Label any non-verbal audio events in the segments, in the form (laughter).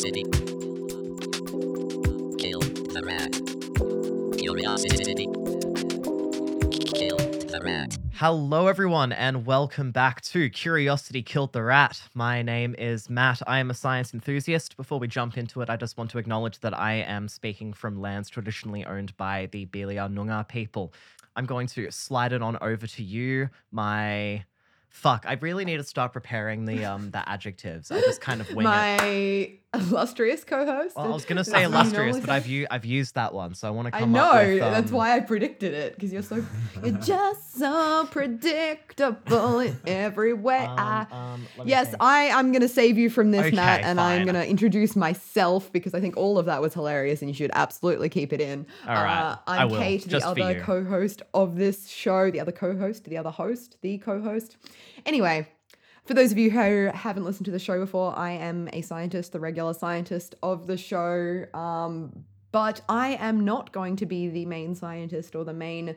Curiosity. Kill the rat. Curiosity. Kill the rat. Hello, everyone, and welcome back to Curiosity Killed the Rat. My name is Matt. I am a science enthusiast. Before we jump into it, I just want to acknowledge that I am speaking from lands traditionally owned by the Belia Noongar people. I'm going to slide it on over to you, my. Fuck, I really need to start preparing the um the adjectives. I just kind of wing it. (laughs) illustrious co-host. Well, I was gonna say illustrious, but I've u- I've used that one, so I want to I come know. up with. that's um, why I predicted it because you're so (laughs) you're just so predictable in every way. I- um, um, yes, think. I I'm gonna save you from this, Matt, Okay, and I'm gonna introduce myself because I think all of that was hilarious, and you should absolutely keep it in. All right, Uh, I I'm Kate, the other co-host of this show, the other co-host, the other host, the co-host. Anyway. For those of you who haven't listened to the show before, I am a scientist, the regular scientist of the show. Um, but I am not going to be the main scientist or the main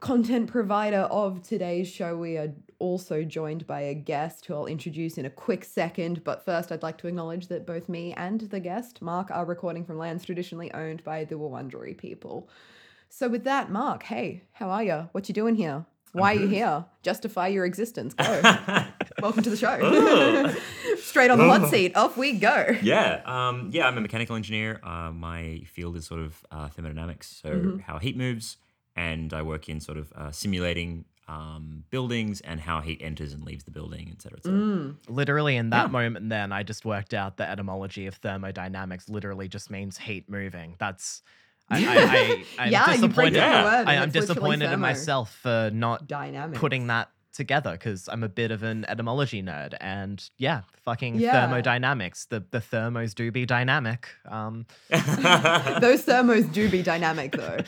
content provider of today's show. We are also joined by a guest who I'll introduce in a quick second. But first, I'd like to acknowledge that both me and the guest, Mark, are recording from lands traditionally owned by the Wurundjeri people. So, with that, Mark, hey, how are you? What you doing here? Why are you here? Justify your existence. Go. (laughs) Welcome to the show. (laughs) Straight on the hot seat. Off we go. yeah, um, yeah, I'm a mechanical engineer. Uh, my field is sort of uh, thermodynamics, so Mm-hmm. how heat moves, and I work in sort of uh, simulating um, buildings and how heat enters and leaves the building, etc. cetera, et cetera. Mm. Literally, in that moment, then I just worked out the etymology of thermodynamics. Literally, just means heat moving. That's. I, I, I, (laughs) I'm yeah, you disappointed. down Yeah. the I, am it's disappointed in myself for not Dynamics. putting that together because I'm a bit of an etymology nerd. And yeah, fucking Yeah. thermodynamics. The the thermos do be dynamic. Um, (laughs) Those thermos do be dynamic though.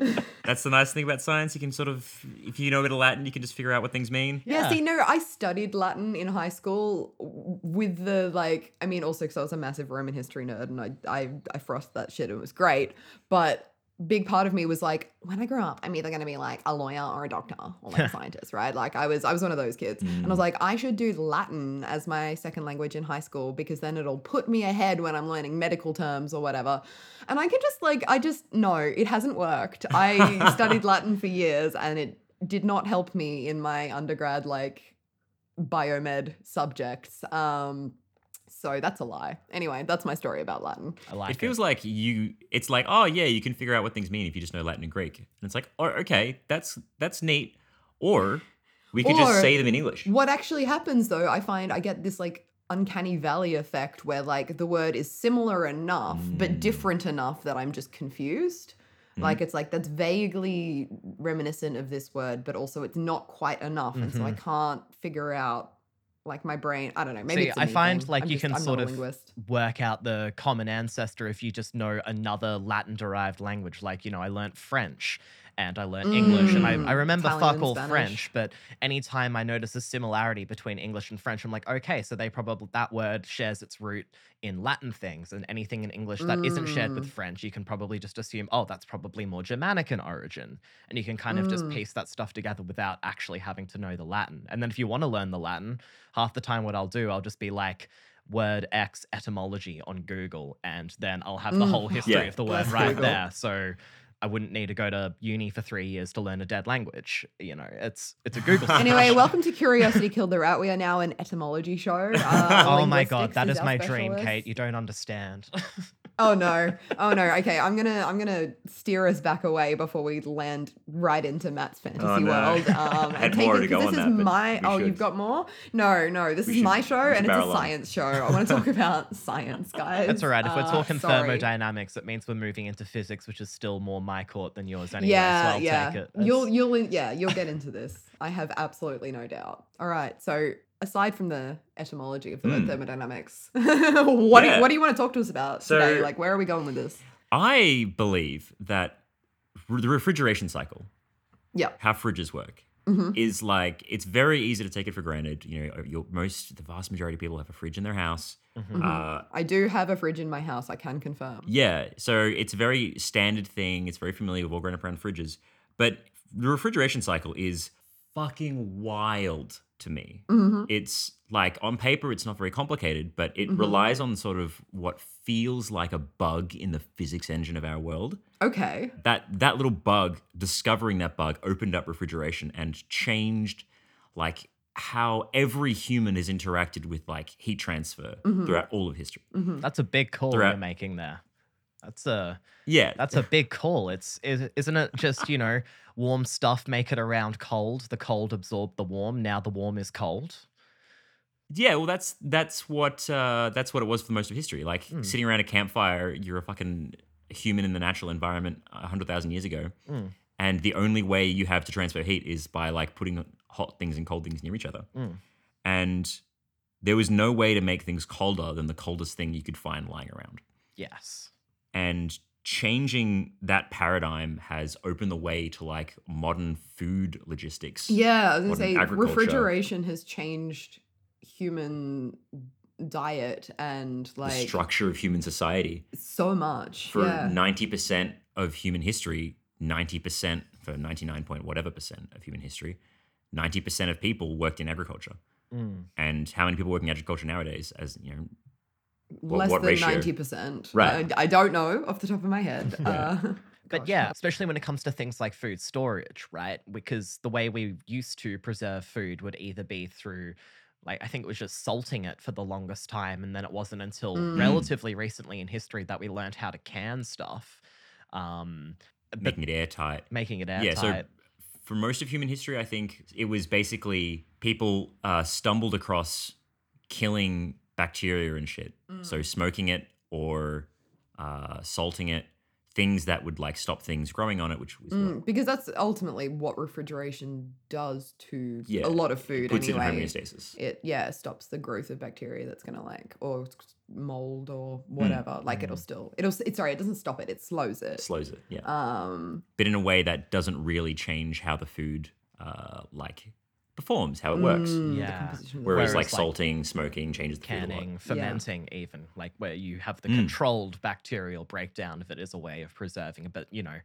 (laughs) That's the nice thing about science. You can sort of, if you know a bit of Latin, you can just figure out what things mean. yeah. Yeah. see, no, I studied Latin in high school with the like. I mean, also because I was a massive Roman history nerd and I I I frothed that shit. It was great, but big part of me was like, when I grow up, I'm either going to be like a lawyer or a doctor or like a (laughs) scientist, right? Like I was I was one of those kids, and I was like, I should do Latin as my second language in high school because then it'll put me ahead when I'm learning medical terms or whatever. And I can just like I just no, it hasn't worked. I studied (laughs) Latin for years and it did not help me in my undergrad like biomed subjects. Um so that's a lie. Anyway, that's my story about Latin. I like it feels like you it's like oh yeah you can figure out what things mean if you just know latin and greek and it's like oh okay that's that's neat or we could Or- just say them in english What actually happens though, I find I get this like uncanny valley effect where like the word is similar enough but mm. different enough that I'm just confused. Mm-hmm. Like it's like that's vaguely reminiscent of this word, but also it's not quite enough, and so I mm-hmm. can't figure out. Like my brain, I don't know. Maybe See, I find like I'm you just- can I'm sort of work out the common ancestor if you just know another Latin derived language. Like, you know, I learnt French and I learnt English and I, I Mm, remember Italian fuck all Spanish. French, but anytime I notice a similarity between English and French, I'm like, okay, so they probably, that word shares its root in Latin things and anything in English that not shared with Mm. French, you can probably just assume, oh, that's probably more Germanic in origin. And you can kind of just Mm. piece that stuff together without actually having to know the Latin. And then if you want to learn the Latin, half the time what I'll do, I'll just be like, word X etymology on Google, and then I'll have the Mm. whole (laughs) history Yeah. of the word Bless right Google. there. So I wouldn't need to go to uni for three years to learn a dead language. You know, it's it's a Google. (laughs) Anyway, welcome to (laughs) Curiosity Killed the Rat. We are now an etymology show. Uh, (laughs) oh my god, that is our my dream. Kate. You don't understand. Oh no. Oh no. Okay, I'm gonna I'm gonna steer us back away before we land right into Matt's fantasy Oh, no. world. (laughs) Um, I had and take more it- to 'cause go this on is that, my. Oh, should. you've got more? No, no. This We is should- my show, and it's a barrel on. science show. I want to talk (laughs) about science, guys. That's all right. If we're Uh, talking sorry. thermodynamics, it means we're moving into physics, which is still more my court than yours anyway. yeah, so I'll yeah. take it. You'll you'll yeah you'll get into this. I have absolutely no doubt. All right. So aside from the etymology of the word Hmm. thermodynamics, (laughs) what do, Yeah. what do you want to talk to us about So- today? Like, where are we going with this? i believe that re- the refrigeration cycle Yeah. how fridges work hmm is like it's very easy to take it for granted you know your most the vast majority of people have a fridge in their house Mhm. uh, I do have a fridge in my house. I can confirm. Yeah, so it's a very standard thing. It's very familiar. We've all grown up around fridges. But the refrigeration cycle is fucking wild to me. Mhm. It's like on paper, it's not very complicated, but it Mhm. relies on sort of what feels like a bug in the physics engine of our world. Okay. That that little bug, discovering that bug, opened up refrigeration and changed like how every human has interacted with like heat transfer Mhm. throughout all of history. hmm That's a big call Throughout- you're making there. That's a Yeah, that's a big call. It's is, isn't it just you know warm stuff make it around cold. The cold absorbed the warm. Now the warm is cold. Yeah, well, that's that's what uh, that's what it was for most of history. Like Mm. sitting around a campfire, you're a fucking human in the natural environment a hundred thousand years ago, Mm. and the only way you have to transfer heat is by like putting hot things and cold things near each other. Mm. And there was no way to make things colder than the coldest thing you could find lying around. Yes. And changing that paradigm has opened the way to like modern food logistics. Yeah, I was gonna say refrigeration has changed human diet and the like structure of human society. so much. for yeah. 90% of human history, 90% for 99 point whatever percent of human history, 90% of people worked in agriculture. Mm. And how many people work in agriculture nowadays as, you know, what- Less what than ninety percent. Right. I, I don't know off the top of my head. (laughs) Uh, (laughs) But gosh, yeah, especially when it comes to things like food storage, right? Because the way we used to preserve food would either be through, like, I think it was just salting it for the longest time. And then it wasn't until Mm. relatively recently in history that we learned how to can stuff, um, making it airtight. making it airtight. Yeah, so for most of human history, I think it was basically people uh, stumbled across killing bacteria and shit. So smoking it or uh, salting it, things that would like stop things growing on it, which was Mm, because that's ultimately what refrigeration does to Yeah, a lot of food puts anyway. it in homeostasis. it yeah stops the growth of bacteria that's gonna like or mold or Hmm. whatever like it'll still it'll it, sorry it doesn't stop it it slows it slows it. Yeah. um but in a way that doesn't really change how the food uh, like performs, how it works. mm, the Yeah. composition of the Whereas, Whereas, like like, salting, smoking changes the food a lot. Canning, fermenting, even like where you have the Mm. controlled bacterial breakdown if it is a way of preserving it. But you know,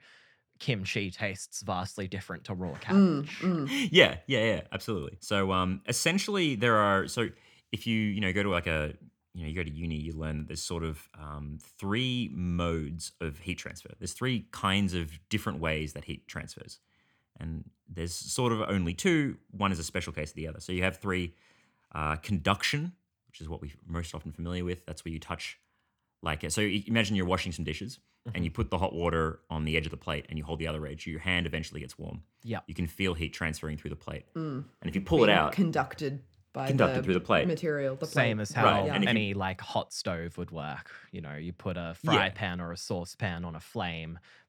kimchi tastes vastly different to raw Mm, cabbage. mm. (laughs) Yeah, yeah, yeah, absolutely. So, um, essentially, there are so if you you know go to like a you know you go to uni, you learn that there's sort of um, three modes of heat transfer. There's three kinds of different ways that heat transfers, and there's sort of only two. One is a special case of the other. So you have three uh, conduction, which is what we're most often familiar with. That's where you touch like so. Imagine you're washing some dishes. And you put the hot water on the edge of the plate, and you hold the other edge. Your hand eventually gets warm. Yeah. You can feel heat transferring through the plate. Mm. And if you pull it out, conducted by conducted the through the plate. material the Same plate. as how Right, and if you- any like hot stove would work. You know, you put a fry Yeah. pan or a saucepan on a flame, the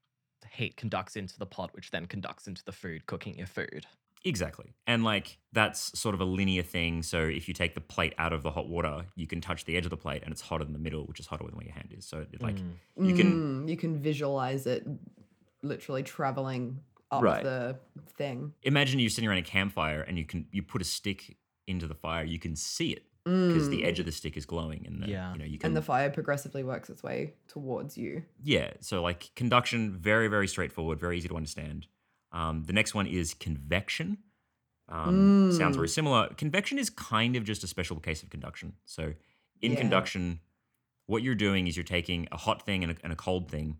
heat conducts into the pot, which then conducts into the food, cooking your food. Exactly. And like that's sort of a linear thing. So if you take the plate out of the hot water, you can touch the edge of the plate and it's hotter than the middle, which is hotter than where your hand is. So it, like Mm. you can Mm, you can visualize it literally traveling up Right. the thing imagine you're sitting around a campfire and you can you put a stick into the fire, you can see it because the Mm. edge of the stick is glowing and the, Yeah. you know you can and the fire progressively works its way towards you Yeah. So like conduction, very, very straightforward, very easy to understand. Um, the next one is convection. Um, Sounds Mm. very similar. Convection is kind of just a special case of conduction. So in Yeah. conduction, what you're doing is you're taking a hot thing and a, and a cold thing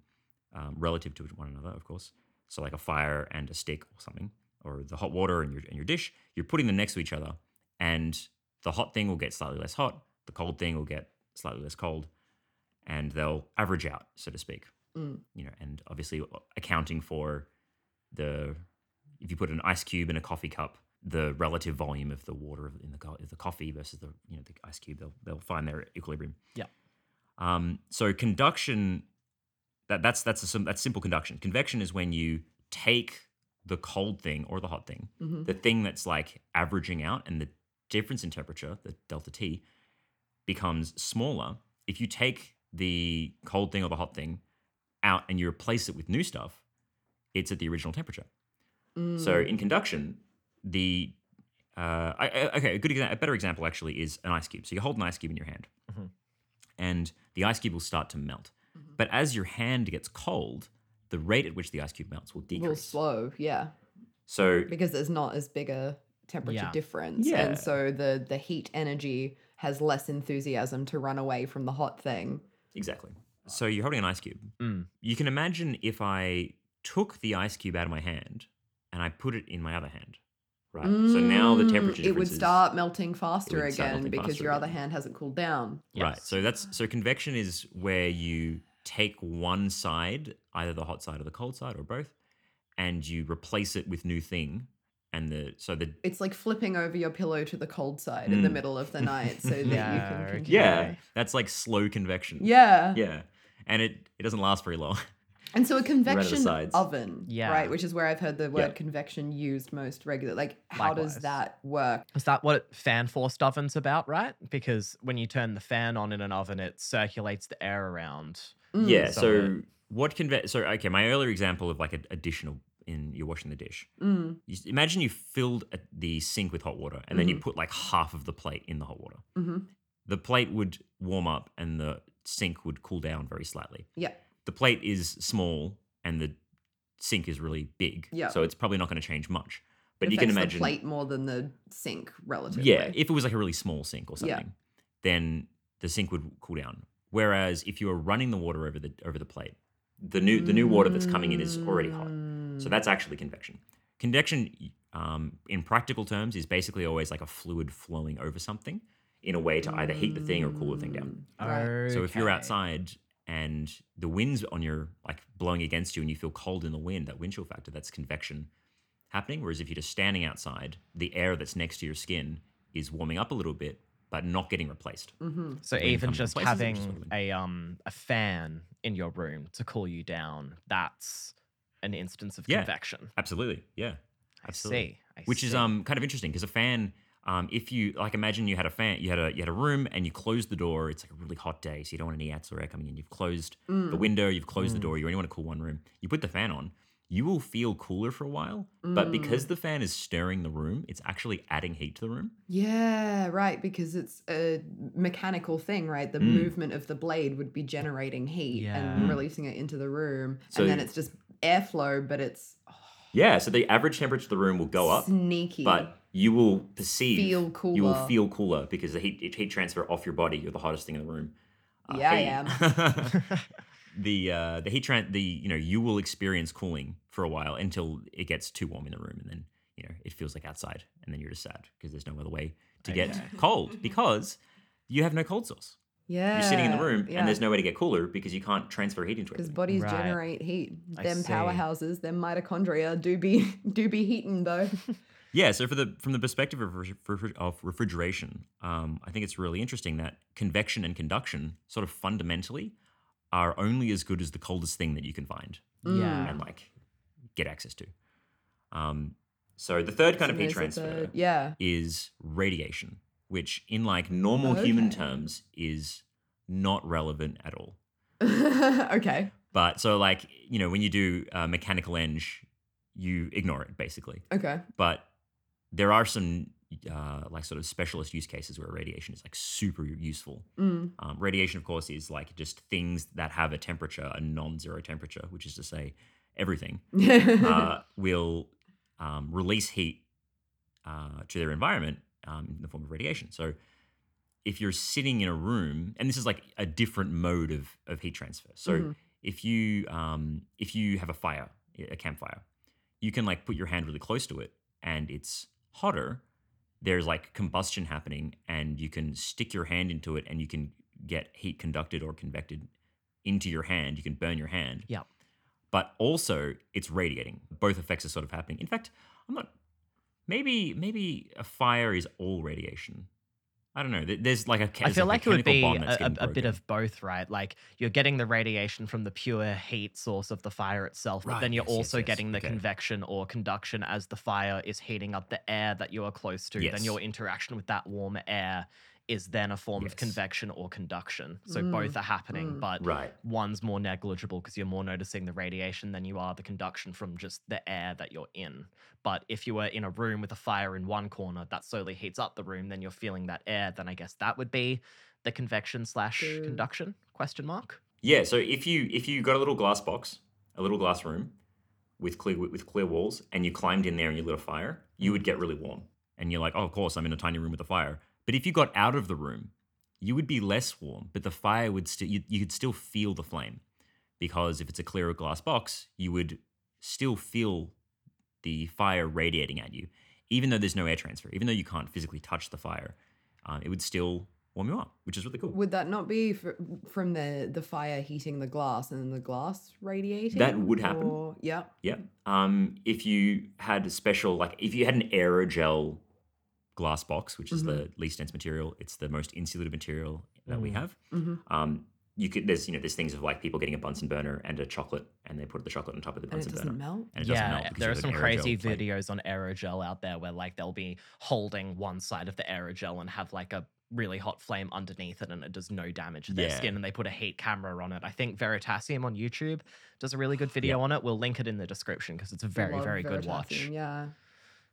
um, relative to one another, of course. So like a fire and a stick or something, or the hot water and your, and your dish, you're putting them next to each other. And the hot thing will get slightly less hot. The cold thing will get slightly less cold. And they'll average out, so to speak Mm. you know, and obviously accounting for the if you put an ice cube in a coffee cup, the relative volume of the water in the co- the coffee versus the you know the ice cube, they'll they'll find their equilibrium. Yeah. Um. So conduction, that that's that's a, that's simple conduction. Convection is when you take the cold thing or the hot thing, Mhm. the thing that's like averaging out, and the difference in temperature, the delta T, becomes smaller if you take the cold thing or the hot thing out and you replace it with new stuff, it's at the original temperature. So Mm. in conduction, the uh, I, I- okay, a good a better example actually is an ice cube. So you hold an ice cube in your hand, Mhm. and the ice cube will start to melt. Mhm. But as your hand gets cold, the rate at which the ice cube melts will decrease. will slow yeah So because there's not as big a temperature Yeah. difference Yeah. and so the the heat energy has less enthusiasm to run away from the hot thing exactly. So you're holding an ice cube. Mm. You can imagine if I took the ice cube out of my hand and I put it in my other hand. Right. so now the Mm, temperature it would difference start melting faster start again melting because faster your other hand hasn't cooled down Right. So that's so convection is where you take one side, either the hot side or the cold side or both, and you replace it with new thing. And the so the it's like flipping over your pillow to the cold side in the Mm. middle of the night so that Yeah, you can okay. continue. yeah, that's like slow convection. yeah Yeah. And it it doesn't last very long. (laughs) and so a convection sides. oven Yeah. right which is where i've heard the word Yeah. convection used most regularly like how does that work Is that what fan forced oven's about, right? Because when you turn the fan on in an oven, it circulates the air around. Mm. Yeah. So So, what conve so okay, my earlier example of like an additional in you're washing the dish. Mm. You imagine you filled a, the sink with hot water and then you put like half of the plate in the hot water. Mhm. The plate would warm up and the sink would cool down very slightly. yeah The plate is small and the sink is really big. Yeah. So it's probably not going to change much. But It you can imagine the plate more than the sink relatively Yeah, if it was like a really small sink or Yeah. something, then the sink would cool down. Whereas if you were running the water over the over the plate, the new the new water that's coming in is already hot. So that's actually convection. Convection, um, in practical terms, is basically always like a fluid flowing over something in a way to either heat the thing or cool the thing down. Right. So if you're outside and the wind's on your like blowing against you and you feel cold in the wind, that wind chill factor, that's convection happening. Whereas if you're just standing outside, the air that's next to your skin is warming up a little bit, but not getting replaced. Mm-hmm. So When you even come to just places, it having just sort of- a um a fan in your room to cool you down, that's an instance of Yeah. convection. Absolutely, yeah, I absolutely. see. I Which is um kind of interesting because a fan. Um, if you like, imagine you had a fan, you had a you had a room, and you closed the door. It's like a really hot day, so you don't want any ants or air coming in. You've closed Mm. the window, you've closed the Mm. door. You only want to cool one room. You put the fan on. You will feel cooler for a while, but Mm. because the fan is stirring the room, it's actually adding heat to the room. Yeah, right, because it's a mechanical thing, right? The Mm. movement of the blade would be generating heat and releasing it into the room. So- and then it's just airflow, but it's Yeah, so the average temperature of the room will go up, sneaky. but you will perceive Feel cooler. You will feel cooler because the heat heat transfer off your body. You're the hottest thing in the room. Uh, Yeah, I hey. (laughs) the uh, the heat tran the you know you will experience cooling for a while until it gets too warm in the room, and then you know it feels like outside, and then you're just sad because there's no other way to get cold because you have no cold source. Yeah. You're sitting in the room, yeah. and there's no way to get cooler because you can't transfer heat into it. because bodies Right. generate heat. I them see. powerhouses, them mitochondria do be (laughs) do be heating though. (laughs) Yeah, so for the from the perspective of, refri- refri- of refrigeration, um, I think it's really interesting that convection and conduction sort of fundamentally are only as good as the coldest thing that you can find yeah. and like get access to. Um, so the third kind So of heat transfer third- yeah. is radiation, which in like normal human terms is not relevant at all. (laughs) okay. But so like you know when you do uh, mechanical eng, you ignore it basically. Okay. but there are some uh, like sort of specialist use cases where radiation is like super useful. Mm. Um, radiation, of course, is like just things that have a temperature, a non-zero temperature, which is to say, everything (laughs) uh, will um, release heat uh, to their environment um, in the form of radiation. So if you're sitting in a room, and this is like a different mode of, of heat transfer. So Mhm. if you um, if you have a fire, a campfire, you can like put your hand really close to it, and it's hotter. There's like combustion happening, and you can stick your hand into it, and you can get heat conducted or convected into your hand. You can burn your hand Yep. but also it's radiating. Both effects are sort of happening. In fact, I'm not. Maybe maybe a fire is all radiation. I don't know. There's like a. I feel like, a it would be a, a, bit of both, right? Like you're getting the radiation from the pure heat source of the fire itself, but Right, then you're yes, yes, also yes, getting the okay. convection or conduction as the fire is heating up the air that you are close to. Then your interaction with that warm air is then a form Yes. of convection or conduction. So Mm, both are happening, mm. but right. one's more negligible because you're more noticing the radiation than you are the conduction from just the air that you're in. But if you were in a room with a fire in one corner that slowly heats up the room, then you're feeling that air. Then I guess that would be the convection slash conduction question mark. Yeah. So if you if you got a little glass box, a little glass room with clear with clear walls and you climbed in there and you lit a fire, you would get really warm. And you're like, oh, of course, I'm in a tiny room with a fire. But if you got out of the room, you would be less warm, but the fire would still you, you could still feel the flame because if it's a clear glass box, you would still feel the fire radiating at you, even though there's no air transfer, even though you can't physically touch the fire, um, it would still warm you up, which is really cool. Would that not be fr- from the the fire heating the glass and then the glass radiating? That would happen. Or- yeah. Yeah. Um, if you had a special, like, if you had an aerogel glass box, which is the least dense material, it's the most insulated material that we Mm. have. hmm Um, you could there's you know there's things of like people getting a Bunsen burner and a chocolate, and they put the chocolate on top of the And it Bunsen doesn't burner, melt. and it doesn't melt. because there are some crazy aerogel, like- videos on aerogel out there where like they'll be holding one side of the aerogel and have like a really hot flame underneath it and it does no damage to their Yeah. skin and they put a heat camera on it. I think Veritasium on YouTube does a really good video on it. We'll link it in the description because it's a very, Love very good watch. Yeah.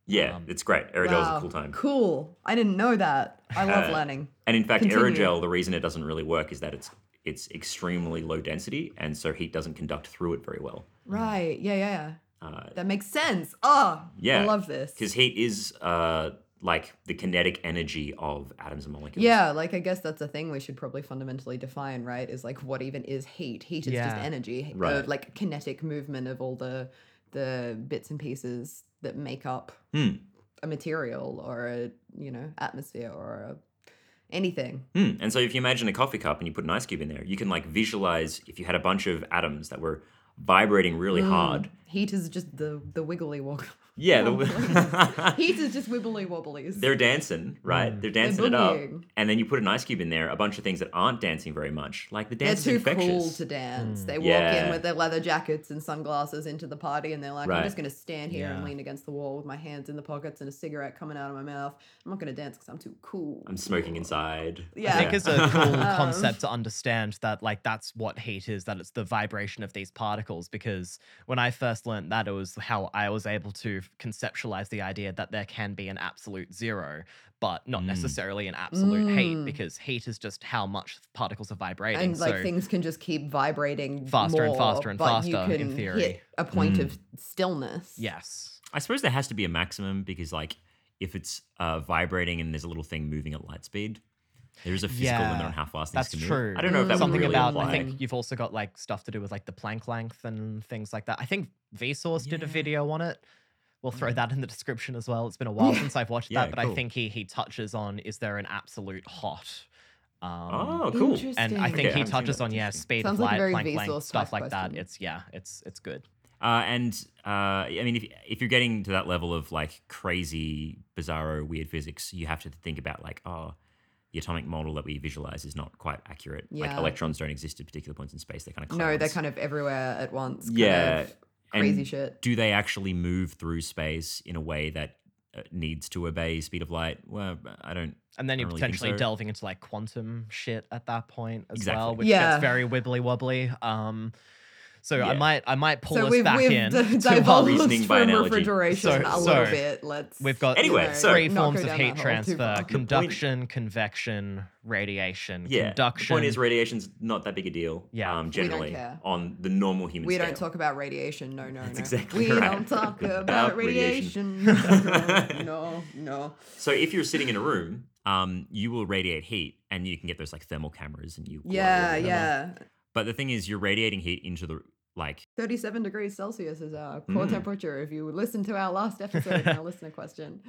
Yeah, Um, it's great. Aerogel is a cool time. Cool. I didn't know that. I love Uh, learning. And in fact, Continue. aerogel, the reason it doesn't really work is that it's it's extremely low density, and so heat doesn't conduct through it very well. Right. Yeah, yeah. Uh. That makes sense. Oh, Yeah, I love this. because heat is uh, like the kinetic energy of atoms and molecules. Yeah, like I guess that's a thing we should probably fundamentally define, right? Is like what even is heat? Heat is just Yeah. energy, uh, Right. like kinetic movement of all the the bits and pieces that make up Hmm. a material or a you know atmosphere or a, anything. Hmm. And so if you imagine a coffee cup and you put an ice cube in there, you can like visualize if you had a bunch of atoms that were vibrating really Mm. hard. Heat is just the the wiggly wobble. Yeah, the, (laughs) Heat is just wibbly wobblies. they're dancing, right? Mm. They're dancing it up. And then you put an ice cube in there, a bunch of things that aren't dancing very much. Like the dance. They're is too infectious. cool to dance. Mm. They walk Yeah. in with their leather jackets and sunglasses into the party, and they're like, "I'm just going to stand here and lean against the wall with my hands in the pockets and a cigarette coming out of my mouth. I'm not going to dance because I'm too cool." I'm smoking inside. Yeah. I think it's a (laughs) cool Um, concept to understand that like that's what heat is, that it's the vibration of these particles. Because when I first learned that, it was how I was able to conceptualize the idea that there can be an absolute zero, but not Mm. necessarily an absolute heat, Mm. because heat is just how much particles are vibrating. and like so things can just keep vibrating Faster and faster and but you faster, in can theory. hit a point Mm. of stillness. yes, I suppose there has to be a maximum because, like, if it's uh, vibrating and there's a little thing moving at light speed, there is a physical limit on how fast that's things can true. move. I don't know if that would something really about apply. I think you've also got like stuff to do with like the Planck length and things like that. I think Vsauce did a video on it. We'll throw that in the description as well. It's been a while since I've watched Yeah, that, but I cool. think he he touches on is there an absolute hot? Um, oh, cool. and I Interesting. think Okay, I he haven't seen touches that. on yeah Interesting. speed Sounds of like a light, very Planck Vsauce length, stuff type like that. question. It's yeah, it's it's good. Uh, and uh, I mean, if if you're getting to that level of like crazy, bizarro, weird physics, you have to think about like, oh, the atomic model that we visualize is not quite accurate. Like Yeah. electrons don't exist at particular points in space; they're kind of No, they're kind of everywhere at once. kind Yeah, of crazy and shit. Do they actually move through space in a way that uh, needs to obey speed of light? Well, I don't. And then you're really potentially so. delving into like quantum shit at that point as Exactly. well, which Yeah. gets very wibbly wobbly. Um, so I might I might pull so us we've, back we've in. d- to, divulged Reasoning by analogy. refrigeration So- a so little bit. Let's We've got Anyway, you know, so- three forms of heat that hole too transfer: far. point- conduction, convection, radiation. Yeah, conduction. the point is, radiation's not that big a deal. Yeah. um, generally on the normal human We scale. don't talk about radiation. No, no, That's no. exactly we right. don't (laughs) talk about, About radiation. radiation. no, no, no. So if you're sitting in a room, um, you will radiate heat, and you can get those like thermal cameras, and you. Yeah, yeah. But the thing is, you're radiating heat into the like. 37 degrees Celsius is our core Mm. temperature. If you listen to our last episode and our listener question,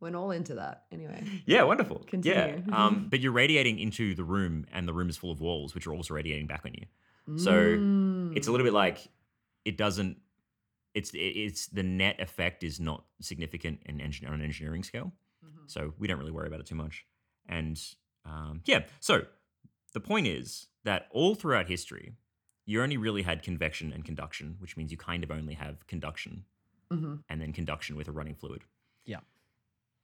went all into that. Anyway, Yeah, wonderful. Continue. Yeah, um, (laughs) but you're radiating into the room, and the room is full of walls, which are also radiating back on you. So, Mm. It's a little bit like it doesn't. It's it's the net effect is not significant in engin- on an engineering scale. Mhm. So we don't really worry about it too much. And um, yeah, so the point is that all throughout history, you only really had convection and conduction, which means you kind of only have conduction Mhm. and then conduction with a running fluid. Yeah.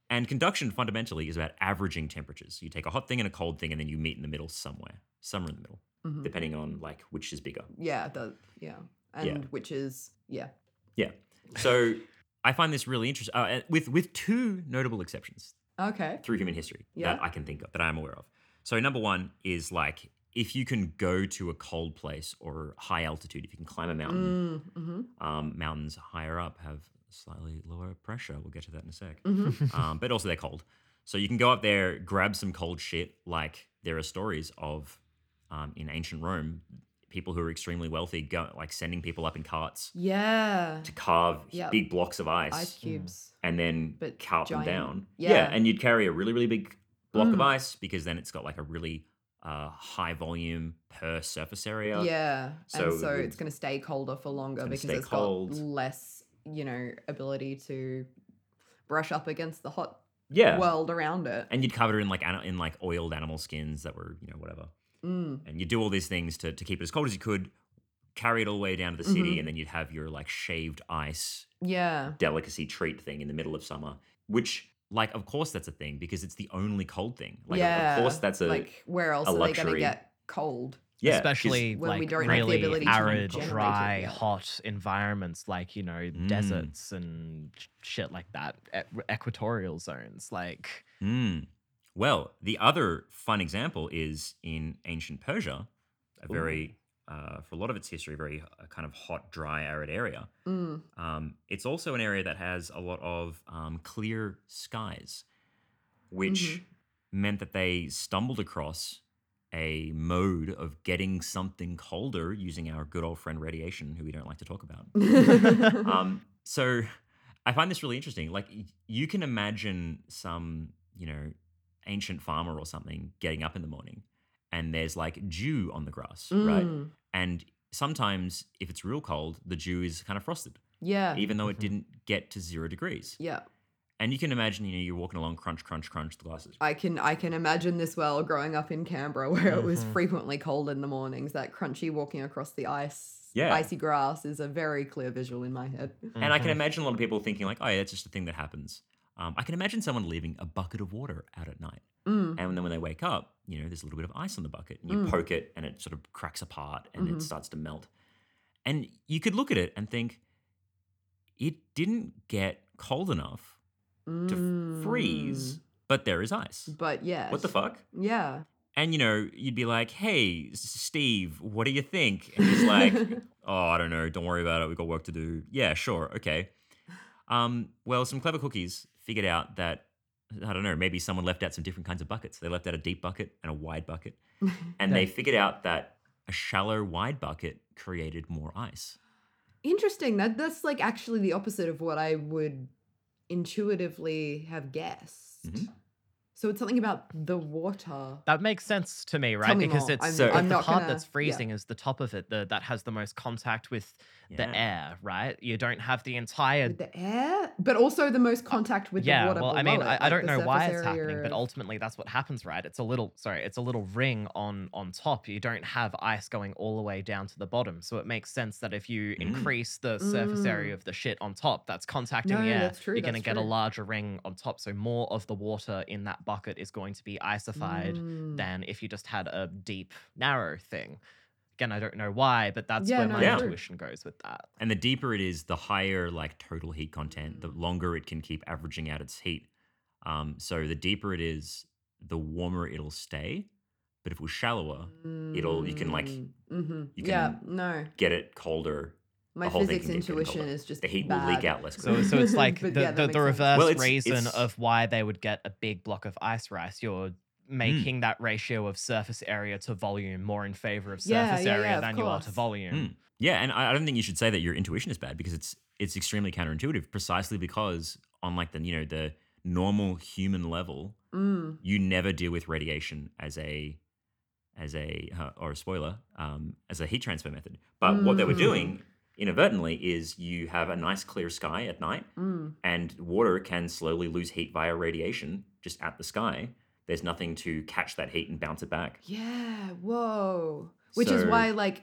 And conduction fundamentally is about averaging temperatures. You take a hot thing and a cold thing, and then you meet in the middle somewhere, somewhere in the middle, Mhm. depending on like which is bigger. Yeah, the yeah, and which is yeah. Yeah. So I find this really interesting, uh, with with two notable exceptions Okay. through human history Yeah. that I can think of that I'm aware of. So number one is like if you can go to a cold place or high altitude, if you can climb a mountain, Mm, mm-hmm. um, mountains higher up have slightly lower pressure. We'll get to that in a sec. Mm-hmm. (laughs) um, but also they're cold. So you can go up there, grab some cold shit. Like there are stories of um, in ancient Rome, people who are extremely wealthy go like sending people up in carts Yeah. to carve Yep. big blocks of ice, Ice cubes. and then But cart giant. them down. Yeah. and you'd carry a really really big block of Mm. ice because then it's got like a really uh, high volume per surface area. Yeah. So and so it's going to stay colder for longer gonna because it's cold. got less, you know, ability to brush up against the hot yeah. world around it. and you'd cover it in like in like oiled animal skins that were you know whatever. Mm. and you do all these things to, to keep it as cold as you could carry it all the way down to the city Mhm. and then you'd have your like shaved ice Yeah. delicacy treat thing in the middle of summer which like of course that's a thing because it's the only cold thing like of- yeah. of course that's a like where else a are they going to get cold? yeah 'cause- especially when we don't have the really ability to arid, generate it dry, yet. hot environments like you know Mm. deserts and shit like that, e- equatorial zones. Like, Mm. well the other fun example is in ancient persia a very uh, for a lot of its history a very uh, kind of hot dry arid area Mm. Um, it's also an area that has a lot of um, clear skies, which Mm-hmm. meant that they stumbled across a mode of getting something colder using our good old friend radiation, who we don't like to talk about. (laughs) um, so I find this really interesting. Like you can imagine some, you know, ancient farmer or something getting up in the morning and there's like dew on the grass, right? Mm. And sometimes if it's real cold, the dew is kind of frosted Yeah. even though it Mhm. didn't get to zero degrees. Yeah. And you can imagine, you know, you're walking along, crunch, crunch, crunch, the glasses. I can I can imagine this well growing up in Canberra where it was Mhm. frequently cold in the mornings. That crunchy walking across the ice, Yeah. icy grass is a very clear visual in my head. And I can Mhm. imagine a lot of people thinking, like, oh, yeah, that's just a thing that happens. Um, I can imagine someone leaving a bucket of water out at night. Mm. And then when they wake up, you know, there's a little bit of ice on the bucket. And you Mm. poke it and it sort of cracks apart and Mhm. it starts to melt. And you could look at it and think, it didn't get cold enough to freeze, Mm. but there is ice. But yeah. What the fuck? Yeah. And you know, you'd be like, "Hey, Steve, what do you think?" (laughs) And he's like, "Oh, I don't know. Don't worry about it. We've got work to do." Yeah, sure, okay. Um, well, some clever cookies figured out that I don't know. Maybe someone left out some different kinds of buckets. They left out a deep bucket and a wide bucket, (laughs) and they figured out that a shallow, wide bucket created more ice. Interesting. That that's like actually the opposite of what I would intuitively have guessed. Mhm. So it's something about the water. That makes sense to me, right? me because more. it's I'm- So- the I'm not part gonna- that's yeah. freezing is the top of it, the that has the most contact with Yeah. the air, right? You don't have the entire With the air, but also the most contact with yeah, the water. well, I mean, below I, it, I don't know why it's happening, but ultimately that's what happens, right? It's a little, sorry, it's a little ring on on top. You don't have ice going all the way down to the bottom, so it makes sense that if you Mm. increase the surface area Mm. of the shit on top, that's contacting No, the air. true, You're going to get a larger ring on top, so more of the water in that bucket is going to be icified Mm. than if you just had a deep, narrow thing. Again, I don't know why, but that's Yeah, where no, my Yeah. intuition goes with that. And the deeper it is, the higher like total heat content, the longer it can keep averaging out its heat. Um, so the deeper it is, the warmer it'll stay. But if it was shallower, it'll- you can, like, mm-hmm. you yeah, can no. get it colder. My whole physics can get getting intuition is just The heat will leak out less So, quickly. so so it's like (laughs) the, yeah, the, the reverse Well, it's- reason it's- of why they would get a big block of ice rice. You're Hmm. making that ratio of surface area to volume more in favor of surface yeah, area yeah, of than you are to volume. Mm. Yeah, and I I don't think you should say that your intuition is bad because it's it's extremely counterintuitive, precisely because on like the you know the normal human level, Mm. you never deal with radiation as a as a uh, or a spoiler um, as a heat transfer method. But what they were Mm. doing inadvertently is you have a nice clear sky at night, Mm. and water can slowly lose heat via radiation just at the sky. There's nothing to catch that heat and bounce it back. Yeah, whoa. Which is why like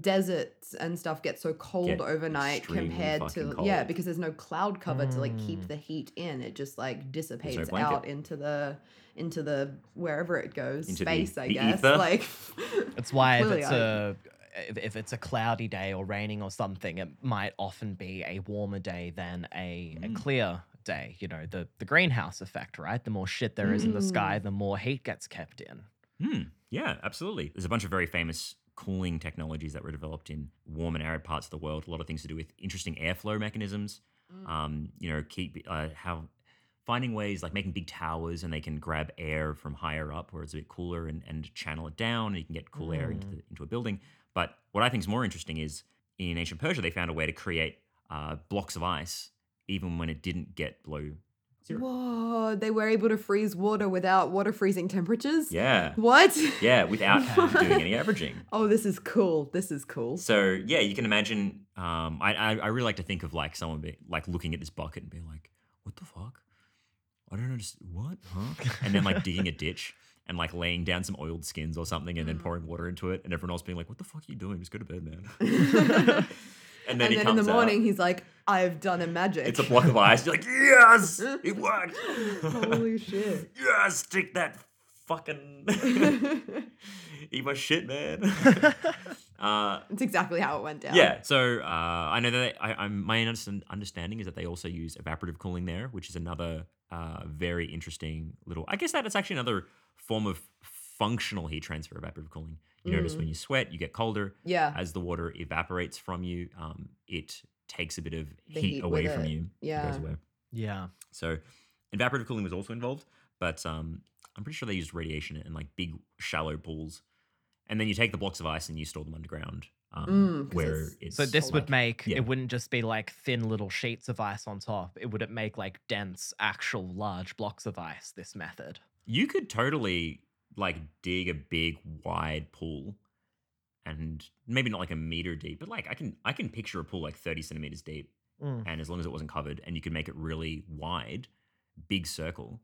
deserts and stuff get so cold Get overnight compared to fucking yeah, because there's no cloud cover to like keep Mm. the heat in. It just like dissipates blanket. out into the into the wherever it goes, Into the- space, I the guess. ether? (laughs) Like It's why if it's I- a if, if it's a cloudy day or raining or something, it might often be a warmer day than a, a Mm. clear day. You know, the the greenhouse effect, right? The more shit there is in the Mm. sky, the more heat gets kept in. Hmm. Yeah, absolutely. There's a bunch of very famous cooling technologies that were developed in warm and arid parts of the world. A lot of things to do with interesting airflow mechanisms. Um, you know, keep uh, how finding ways like making big towers and they can grab air from higher up where it's a bit cooler and, and channel it down and you can get cool air into the, into a building. But what I think is more interesting is in ancient Persia they found a way to create uh, blocks of ice even when it didn't get below zero. Whoa, they were able to freeze water without water freezing temperatures? Yeah. What? Yeah, without (laughs) doing any averaging. Oh, this is cool. This is cool. So yeah, you can imagine. Um, I, I I really like to think of like someone be, like looking at this bucket and being like, "What the fuck? I don't understand. What? Huh?" And then like digging a ditch and like laying down some oiled skins or something, and then pouring water into it, and everyone else being like, "What the fuck are you doing? Just go to bed, man." and (laughs) (laughs) And then then, he in the morning, out. he's like, I've done a magic. It's a block of ice. You're like, "Yes, it worked. Holy shit. (laughs) yes, take that fucking (laughs) eat my shit, man." (laughs) uh, It's exactly how it went down. Yeah. So uh, I know that they, I, I'm my understanding is that they also use evaporative cooling there, which is another uh, very interesting little. I guess that it's actually another form of functional heat transfer. Evaporative cooling. You notice when you sweat, you get colder. Yeah. As the water evaporates from you, um, it takes a bit of heat, heat away from it. you. Yeah. goes away. Yeah. So evaporative cooling was also involved, but um, I'm pretty sure they used radiation in like big shallow pools. And then you take the blocks of ice and you store them underground, um, Mm, 'cause where it's- it's So this would make yeah. it wouldn't just be like thin little sheets of ice on top. It would make like dense, actual large blocks of ice. This method. you could totally like dig a big wide pool and maybe not like a meter deep but like i can i can picture a pool like 30 centimeters deep Mm. and as long as it wasn't covered and you could make it really wide big circle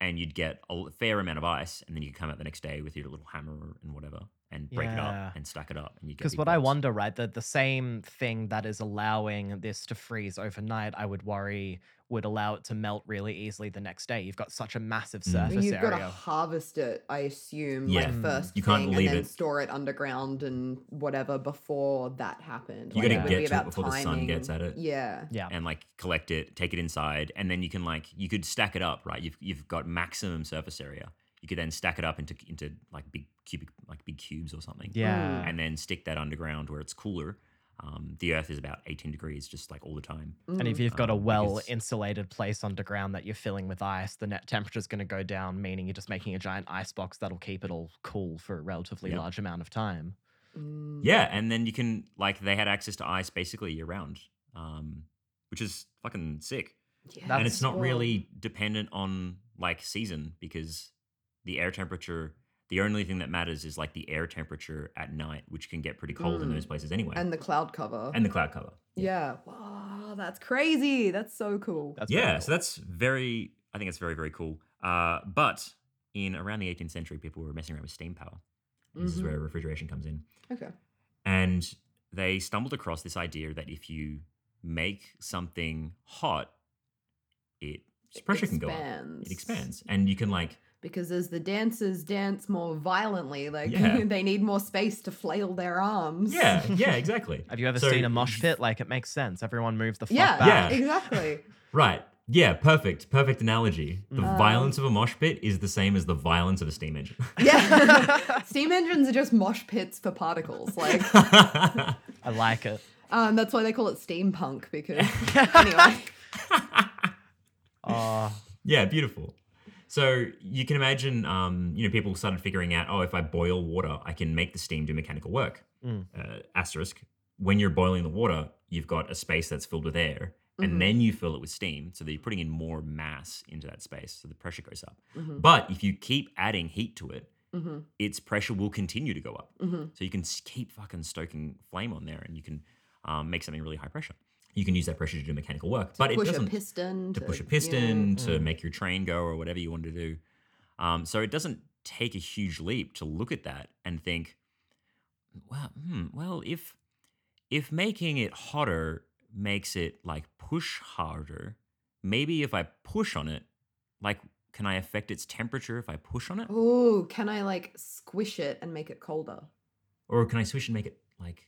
and you'd get a fair amount of ice and then you could come out the next day with your little hammer and whatever and break it up and stack it up and you get Because what I wonder, right, that the same thing that is allowing this to freeze overnight, I would worry would allow it to melt really easily the next day. You've got such a massive Mm. surface You've got to area. harvest it, I assume, Yeah. like first You can't thing, leave and then it- store it underground and whatever before that happened. You Like, gotta get be to it about before the sun gets at it. Yeah. yeah. and like collect it, take it inside, and then you can like you could stack it up, right? You've you've got maximum surface area. You could then stack it up into into like big cubic like big cubes or something. Yeah. And then stick that underground where it's cooler. Um, the Earth is about 18 degrees, just like all the time. And if you've got a um, well because- insulated place underground that you're filling with ice, the net temperature is going to go down, meaning you're just making a giant ice box that'll keep it all cool for a relatively Yep. large amount of time. Mm. Yeah, and then you can like they had access to ice basically year round, um, which is fucking sick. Yeah, and it's not cool. really dependent on like season because the air temperature the only thing that matters is like the air temperature at night which can get pretty cold in Mm. those places anyway And the cloud cover. And the cloud cover yeah. Wow, that's crazy. That's so cool. That's yeah cool. so that's very i think it's very very cool uh, but in around the 18th century people were messing around with steam power this is Mhm. where refrigeration comes in Okay. and they stumbled across this idea that if you make something hot it pressure can go up Expands. it expands and you can like Because as the dancers dance more violently, like Yeah. (laughs) they need more space to flail their arms. yeah (laughs) yeah exactly Have you ever So seen a mosh pit? Like it makes sense. Everyone moves the fuck Yeah, back. Yeah. exactly. (laughs) Right. Yeah, perfect. Perfect analogy. The Mm. violence of a mosh pit is the same as the violence of a steam engine. Yeah. Steam engines are just mosh pits for particles. Like, I like it. um, that's why they call it steampunk because, anyway. Oh, yeah, beautiful. So you can imagine, um, you know, people started figuring out, oh, if I boil water, I can make the steam do mechanical work. Mm. Uh, asterisk. When you're boiling the water, you've got a space that's filled with air, Mhm. and then you fill it with steam, so that you're putting in more mass into that space, so the pressure goes up. Mhm. But if you keep adding heat to it, Mhm. its pressure will continue to go up. Mhm. So you can keep fucking stoking flame on there, and you can um, make something really high pressure. You can use that pressure to do mechanical work, but it doesn't a piston. to push a yeah. piston to Mm. make your train go or whatever you want to do. Um, so it doesn't take a huge leap to look at that and think, well, hmm, well, if if making it hotter makes it like push harder, maybe if I push on it, like, can I affect its temperature if I push on it, Oh, can I like squish it and make it colder? or can I switch and make it like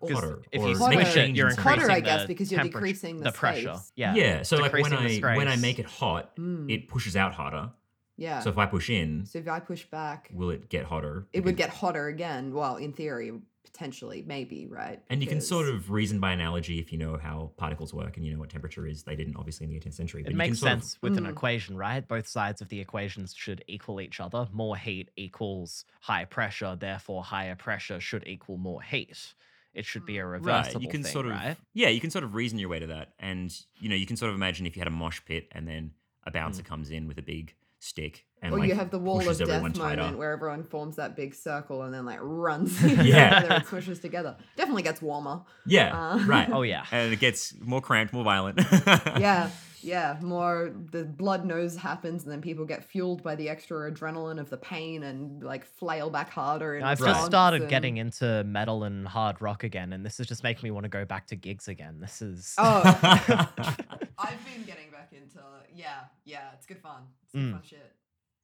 'Cause if you make a Hotter- squish it, you're increasing Hotter, I the guess, because you're decreasing the the pressure. Yeah. Yeah, so like when decreasing the I when I make it hot, Mm. it pushes out harder. Yeah. So if I push in, So if I push back, will it get hotter? it would get hotter again. Well, in theory, potentially, maybe, right? And you can sort of reason by analogy if you know how particles work and you know what temperature is. They didn't obviously in the 18th century. but It makes sort of- sense with an Mm. equation, right? Both sides of the equations should equal each other. More heat equals high pressure, therefore higher pressure should equal more heat. It should be a reversible right. You can thing, sort of right? yeah, you can sort of reason your way to that, and you know you can sort of imagine if you had a mosh pit and then a Mm. bouncer comes in with a big stick and or like you have the wall of death moment tighter. where everyone forms that big circle and then like runs (laughs) Yeah. together (laughs) and smushes together. Definitely gets warmer. Yeah, Uh, right. Oh yeah. and it gets more cramped, more violent. (laughs) yeah, yeah. More the blood nose happens, and then people get fueled by the extra adrenaline of the pain and like flail back harder. In I've just started and- getting into metal and hard rock again, and this is just making me want to go back to gigs again. This is Oh, (laughs) (laughs) I've been getting back into yeah, yeah. It's good fun. It's good Mm. fun shit.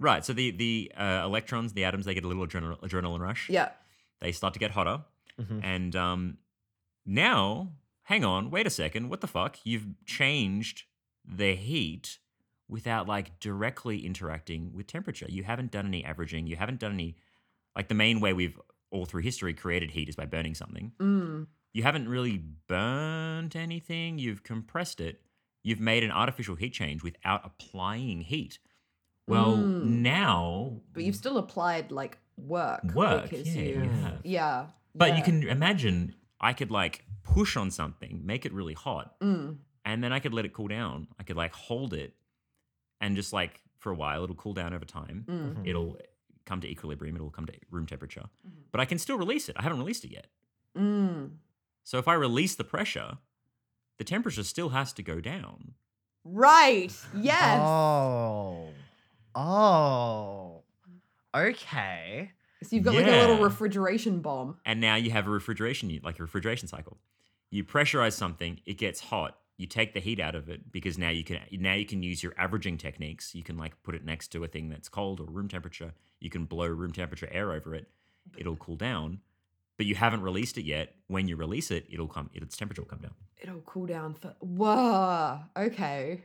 right. So the the uh, electrons, the atoms, they get a little adrenal, adrenaline rush. Yeah. They start to get hotter, Mhm. and um, now, hang on, wait a second. What the fuck? You've changed the heat without like directly interacting with temperature. You haven't done any averaging. You haven't done any like the main way we've all through history created heat is by burning something. Mm. You haven't really burnt anything. You've compressed it. You've made an artificial heat change without applying heat. Well, Mm. now, But you've still applied like work. Work, because yeah, you. Yeah. but you can imagine I could like push on something, make it really hot, Mm. And then I could let it cool down. I could like hold it and just like for a while, it'll cool down over time. Mm. Mhm. It'll come to equilibrium, it'll come to room temperature. Mhm. But I can still release it. I haven't released it yet. Mm. So if I release the pressure, the temperature still has to go down. Right. (laughs) Yes. Oh. Oh. Okay. So you've got like a little refrigeration bomb. And now you have a refrigeration, like a refrigeration cycle. You pressurize something, it gets hot. You take the heat out of it because now you can now you can use your averaging techniques. You can like put it next to a thing that's cold or room temperature. You can blow room temperature air over it. It'll cool down. But you haven't released it yet. When you release it, it'll come its temperature will come down. It'll cool down for. Whoa. Okay.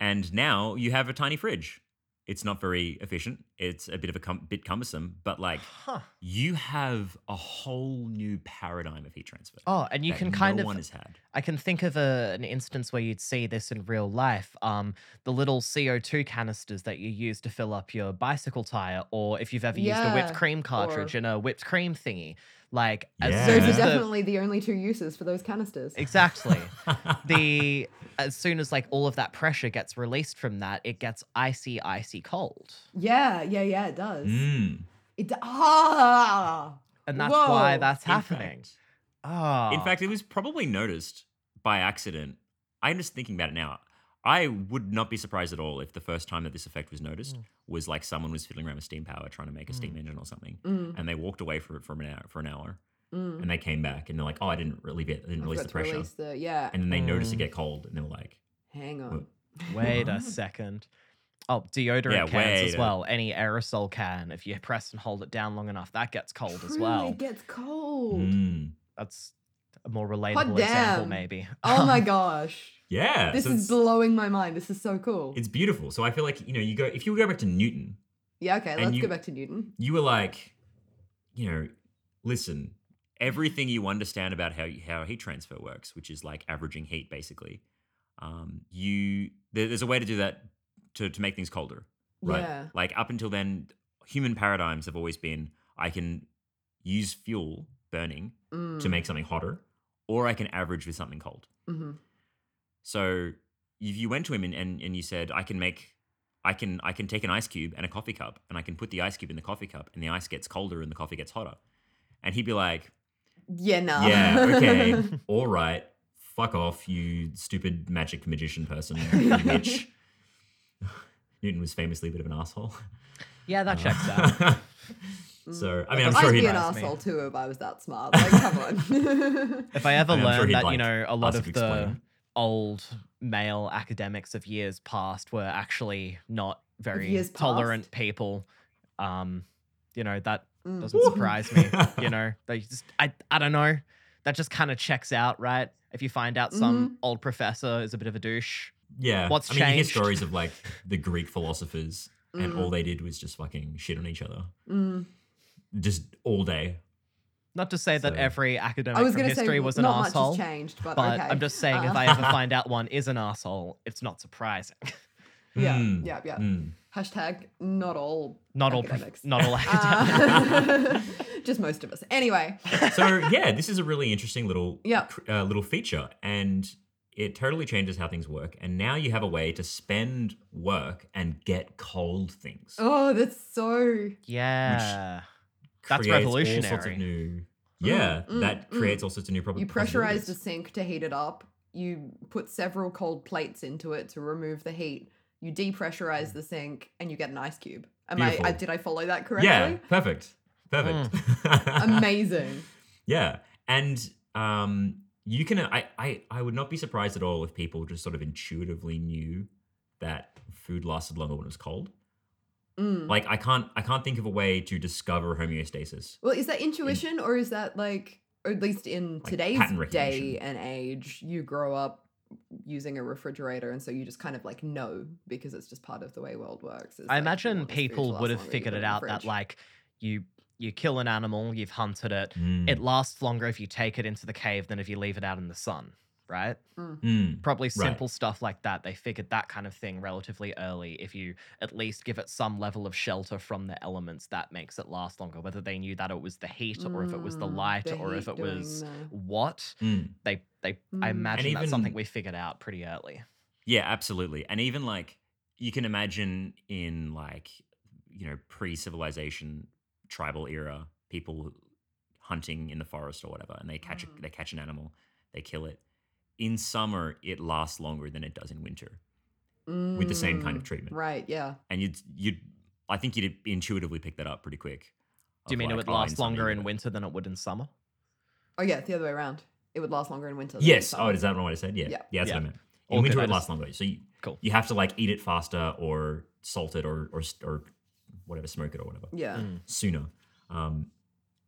And now you have a tiny fridge. It's not very efficient. It's a bit of a cum- bit cumbersome, but like Huh. you have a whole new paradigm of heat transfer. Oh, and you that can kind no of one has had. I can think of a, an instance where you'd see this in real life. Um, the little CO2 canisters that you use to fill up your bicycle tire, or if you've ever used a whipped cream cartridge or- in a whipped cream thingy. Like, Yeah. soon Those as are definitely the only two uses for those canisters. exactly (laughs) the as soon as like all of that pressure gets released from that, it gets icy, icy cold, Yeah, yeah, yeah, it does. Mm. It ah. and that's why Whoa. that's In happening. fact- Oh, In fact, it was probably noticed by accident. I'm just thinking about it now. I would not be surprised at all if the first time that this effect was noticed Mm. was like someone was fiddling around with steam power trying to make a steam engine or something, Mm, and they walked away for for an hour for an hour, mm. and they came back and they're like, "Oh, I didn't relieve it. I didn't I release the pressure." release the- yeah. And then they noticed it Mm. get cold, and they were like, Hang on. (laughs) Wait a (laughs) second. Oh, deodorant Yeah, cans wait as well. Any aerosol can, if you press and hold it down long enough, that gets cold as well. It gets cold. Mm. That's a more relatable example, maybe. Oh my (laughs) gosh. "Yeah, This so is blowing my mind. This is so cool. it's beautiful." So I feel like you know, you go if you go back to Newton, Yeah, okay, let's you- go back to Newton. you were like, you know, listen, everything you understand about how how heat transfer works, which is like averaging heat, basically. Um, you there, there's a way to do that to to make things colder, right? Yeah. Like up until then, human paradigms have always been I can use fuel burning to Mm, make something hotter, or I can average with something cold. mhm. So if you went to him and, and, and you said, I can make I can I can take an ice cube and a coffee cup and I can put the ice cube in the coffee cup and the ice gets colder and the coffee gets hotter. And he'd be like, Yeah, no. Yeah, okay, (laughs) all right. Fuck off, you stupid magic magician person, (laughs) you bitch. (sighs) Newton was famously a bit of an asshole. Yeah, that uh, checks out. (laughs) so mm. I mean I'm I'd sure be he'd an advise me. asshole too if I was that smart. Like, come on. If I ever I mean, I'm sure learned that, like, you know, a lot of the explain. Old male academics of years past were actually not very tolerant past? people, um, you know, that Mm. doesn't surprise me. You (laughs) know, they just, I, I don't know. That just kind of checks out, right? If you find out some Mm-hmm. old professor is a bit of a douche. Yeah. What's I mean, you hear stories of like the Greek philosophers and all they did was just fucking shit on each other, Mm. just all day. Not to say that So- every academic I was from going to say history was an not much asshole, has changed, but, but okay. I'm just saying if Uh, I ever find out (laughs) one is an asshole, it's not surprising. (laughs) yeah, Mm, yeah, yeah. mm. Hashtag not all not all, academics. not all academics. Uh, (laughs) just most of us. Anyway, so yeah, this is a really interesting little Yeah. cr- uh, little feature, and it totally changes how things work. And now you have a way to spend work and get cold things. oh, that's so yeah. That's creates All sorts revolutionary. of new, yeah, mm, that mm. creates all sorts of new problems. You pressurize the sink to heat it up. You put several cold plates into it to remove the heat. You depressurize the sink, and you get an ice cube. Am I, I? Did I follow that correctly? Yeah, perfect, perfect. Mm. (laughs) Amazing. Yeah, and um, you can. I, I I would not be surprised at all if people just sort of intuitively knew that food lasted longer when it was cold. Mm. Like I can't I can't think of a way to discover homeostasis. Well, is that intuition, or is that like, or at least in Like today's day and age, you grow up using a refrigerator, and so you just kind of like know because it's just part of the way world works. is, I like, imagine want this people would have figured it out that like you you kill an animal, you've hunted it, Mm. it lasts longer if you take it into the cave than if you leave it out in the sun, right? Mm. Probably Right. simple stuff like that. They figured that kind of thing relatively early. If you at least give it some level of shelter from the elements, that makes it last longer. Whether they knew that it was the heat or if it was the Mm, light the or if it was the- what, Mm. they they I Mm. imagine that's something we figured out pretty early. Yeah, absolutely. And even like you can imagine in like you know pre-civilization tribal era people hunting in the forest or whatever and they catch a, Mm. they catch an animal, they kill it. In summer it lasts longer than it does in winter with the same kind of Mm, treatment. Right. Yeah. And you'd you'd I think you'd intuitively pick that up pretty quick. Do you of mean it like, would oh, last longer in winter than it would in summer? Oh yeah, it's the other way around. It would last longer in winter. than in Yes. summer. Oh, is that not what I said? Yeah. Yeah. Yeah, that's Yeah. what I meant. In good, winter, I it just- lasts longer. So you, Cool. you have to like eat it faster or salt it or or or whatever, smoke it or whatever Yeah. Mm. sooner. Um,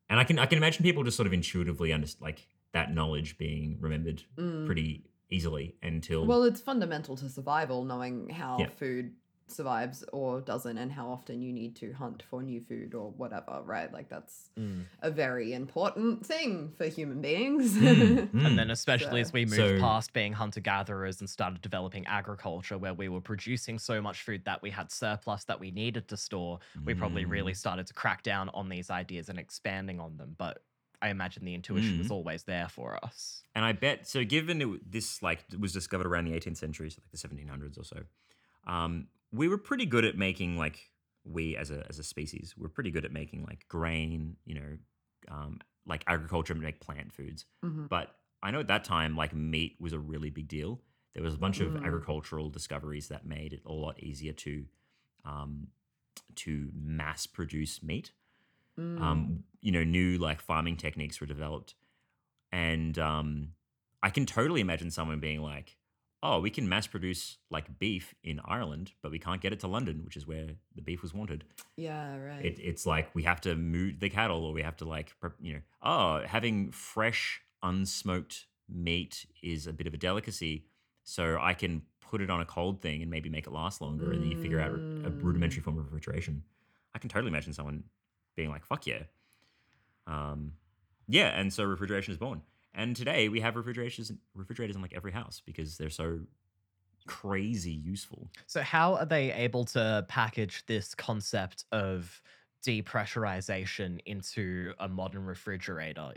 and I can I can imagine people just sort of intuitively understand like that knowledge being remembered Mm. pretty easily until Well, it's fundamental to survival knowing how Yeah. food survives or doesn't and how often you need to hunt for new food or whatever, right? Like that's Mm. a very important thing for human beings. Mm, (laughs) And mm. then, especially as we moved So- past being hunter gatherers and started developing agriculture, where we were producing so much food that we had surplus that we needed to store, we probably really Mm. started to crack down on these ideas and expanding on them. But I imagine the intuition was Mm. always there for us. And I bet so. Given it, this like was discovered around the 18th century, so like the 1700s or so, um, we were pretty good at making like we as a as a species we're pretty good at making like grain, you know, um, like agriculture make plant foods. Mhm. But I know at that time like meat was a really big deal. There was a bunch of Mm. agricultural discoveries that made it a lot easier to um, to mass produce meat Mm. um, you know, new like farming techniques were developed. And um, I can totally imagine someone being like, oh, we can mass produce like beef in Ireland, but we can't get it to London, which is where the beef was wanted. yeah, right. It, it's like we have to move the cattle or we have to like, you know, oh, having fresh, unsmoked meat is a bit of a delicacy. So I can put it on a cold thing and maybe make it last longer. And then you figure out a Mm. rudimentary form of refrigeration. I can totally imagine someone being like, fuck yeah. Um, yeah, and so refrigeration is born. And today we have refrigerators refrigerators in like every house because they're so crazy useful. So, how are they able to package this concept of depressurization into a modern refrigerator?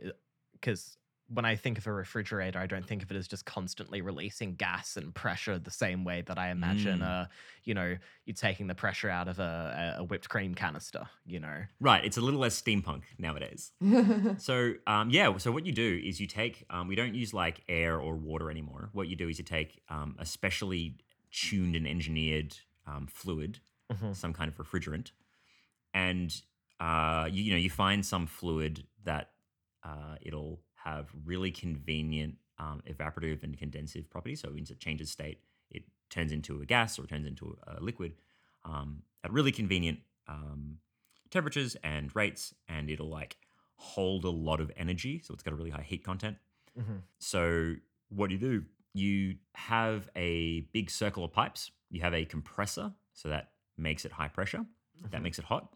Because when I think of a refrigerator, I don't think of it as just constantly releasing gas and pressure the same way that I imagine, Mm. uh, you know, you're taking the pressure out of a, a whipped cream canister, you know? Right, it's a little less steampunk nowadays. (laughs) So um, yeah, so what you do is you take. Um, we don't use like air or water anymore. What you do is you take um, a specially tuned and engineered um, fluid, Mhm. some kind of refrigerant, and uh, you, you know you find some fluid that uh, it'll have really convenient um, evaporative and condensive properties. So once it changes state, it turns into a gas or turns into a liquid um, at really convenient um, temperatures and rates, and it'll like hold a lot of energy. So it's got a really high heat content. Mhm. So what do you do? You have a big circle of pipes. You have a compressor, so that makes it high pressure. Mm-hmm. That makes it hot.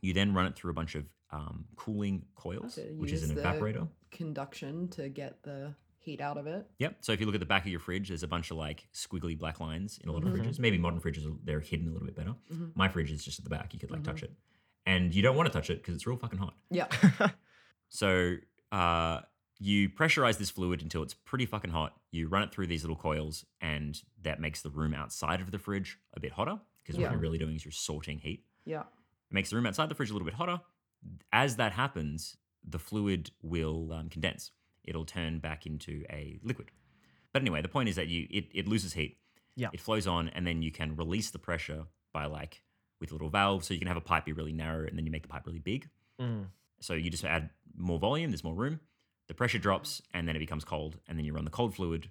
You then run it through a bunch of um, cooling coils, which is an evaporator. Conduction to get the heat out of it. Yep. So if you look at the back of your fridge, there's a bunch of like squiggly black lines in a lot of fridges. Maybe modern fridges they're hidden a little bit better. Mhm. My fridge is just at the back. You could like Mm-hmm. touch it, and you don't want to touch it because it's real fucking hot. Yeah. (laughs) So uh, you pressurize this fluid until it's pretty fucking hot. You run it through these little coils, and that makes the room outside of the fridge a bit hotter because what you're really doing is you're sorting heat. Yeah. It makes the room outside the fridge a little bit hotter. As that happens, the fluid will um, condense. It'll turn back into a liquid. But anyway, the point is that you it, it loses heat. Yeah. It flows on, and then you can release the pressure by like with a little valve. So you can have a pipe be really narrow, and then you make the pipe really big. Mm. So you just add more volume, there's more room, the pressure drops, and then it becomes cold. And then you run the cold fluid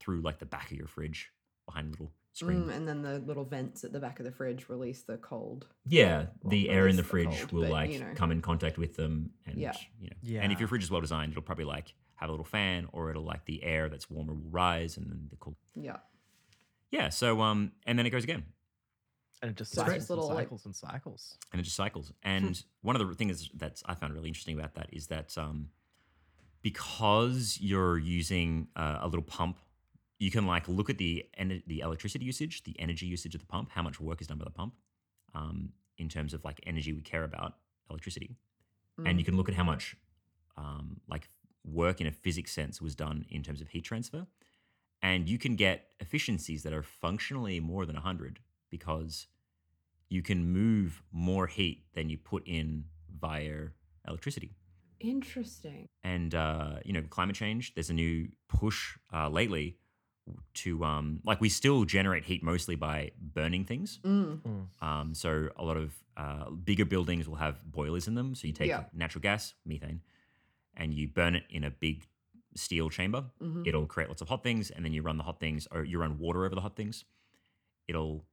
through like the back of your fridge behind a little screen. Mm, and then the little vents at the back of the fridge release the cold. Yeah, the air in release the the fridge cold, will but, like you know. come in contact with them and Yeah. you know. And if your fridge is well designed, it'll probably like have a little fan or it'll like the air that's warmer will rise and then the cool. Yeah. Yeah, so um and then it goes again. And it just cycles just and little, like- cycles and cycles. and it just cycles. And (laughs) one of the things that I found really interesting about that is that um, because you're using uh, a little pump, you can like look at the ener- the electricity usage, the energy usage of the pump, how much work is done by the pump, um, in terms of like energy we care about, electricity, and you can look at how much um, like work in a physics sense was done in terms of heat transfer, and you can get efficiencies that are functionally more than hundred because you can move more heat than you put in via electricity. Interesting. And uh, you know, climate change. There's a new push uh, lately to um, like we still generate heat mostly by burning things. Mm. Um, so a lot of uh, bigger buildings will have boilers in them. So you take Yeah. natural gas, methane, and you burn it in a big steel chamber. Mhm. It'll create lots of hot things, and then you run the hot things, or you run water over the hot things. It'll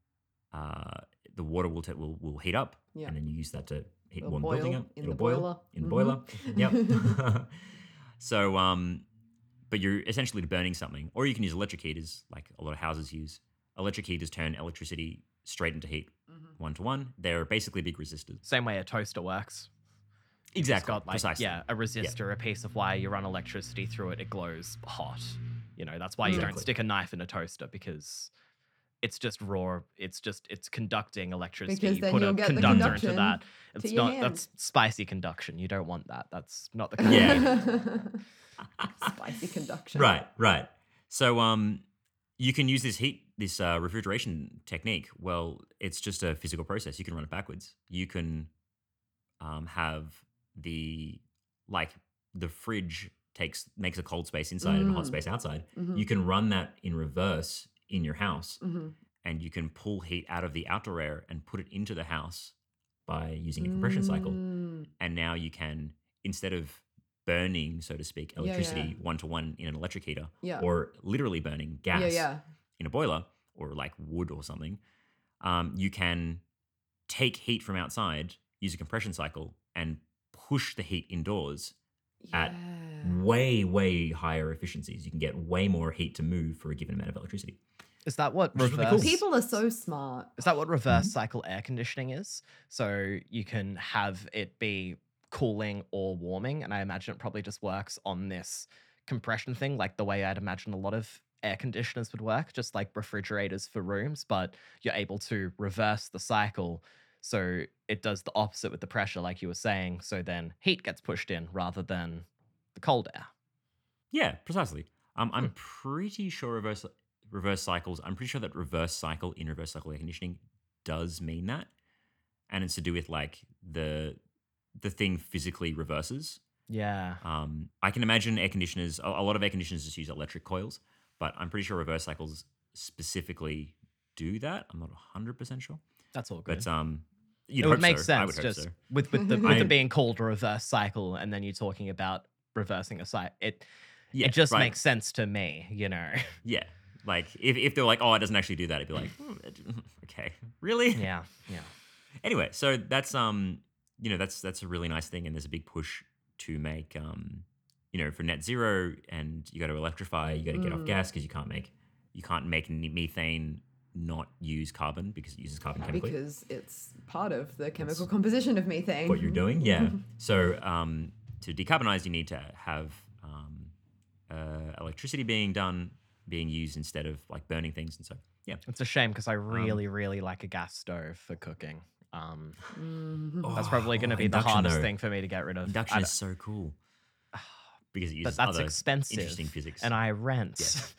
uh, the water will, ta- will will heat up, Yeah. and then you use that to heat It'll one building up. in It'll the boil boiler. in the Mhm. boiler. Yep. (laughs) (laughs) so um, but you're essentially burning something, or you can use electric heaters, like a lot of houses use. Electric heaters turn electricity straight into heat, one to one. They're basically big resistors. Same way a toaster works. It's Exactly, got like precisely. yeah, a resistor, a piece of wire. You run electricity through it, it glows hot. You know that's why you don't stick a knife in a toaster because it's just raw. It's just it's conducting electricity. Because you then put a you'll get the conductor into that. It's not hand. that's spicy conduction. You don't want that. That's not the kind of Yeah. (laughs) (laughs) Spicy conduction. Right, right. So um, you can use this heat, this uh, refrigeration technique. Well, it's just a physical process. You can run it backwards. You can um, have the like the fridge takes makes a cold space inside and a hot Mm. space outside. Mhm. You can run that in reverse in your house, Mhm. and you can pull heat out of the outdoor air and put it into the house by using a compression cycle. Mm. And now you can instead of burning, so to speak, Yeah, yeah. electricity one to one in an electric heater, Yeah. or literally burning gas Yeah, yeah. in a boiler or like wood or something, um, you can take heat from outside, use a compression cycle, and push the heat indoors at way, way higher efficiencies. You can get way more heat to move for a given amount of electricity. Is that what Which is really reverse? cool. People are so smart. Is that what reverse Mm-hmm. cycle air conditioning is? So you can have it be cooling or warming, and I imagine it probably just works on this compression thing, like the way I'd imagine a lot of air conditioners would work, just like refrigerators for rooms, but you're able to reverse the cycle. So it does the opposite with the pressure, like you were saying. So then heat gets pushed in rather than the cold air. Yeah, precisely. Um, I'm Hmm. pretty sure reverse reverse cycles. I'm pretty sure that reverse cycle in reverse cycle air conditioning does mean that, and it's to do with like the the thing physically reverses. Yeah. Um, I can imagine air conditioners. A, a lot of air conditioners just use electric coils, but I'm pretty sure reverse cycles specifically do that. I'm not 100 percent sure, That's all good. but um, it would make so. sense would just so. with with the (laughs) with it being called a reverse cycle and then you're talking about reversing a cycle it Yeah, it just right. makes sense to me you know (laughs) Yeah, like if, if they're like, oh, it doesn't actually do that, it'd be like, hmm, (laughs) okay, really? yeah yeah Anyway, so that's um, you know, that's that's a really nice thing, and there's a big push to make um, you know, for net zero, and you got to electrify, you got to get off Mm. gas because you can't make you can't make any methane not use carbon because it uses carbon chemically. because it's part of the chemical composition of methane. what you're doing. Yeah. (laughs) so um, to decarbonize, you need to have um, uh, electricity being done, being used instead of like burning things. And so, yeah. It's a shame because I really, really like a gas stove for cooking. Um, Mhm. that's probably going to Oh, be the hardest though. thing for me to get rid of. Induction I is so cool (sighs) because it uses but uses that's other expensive. interesting physics. And I rent. Yes,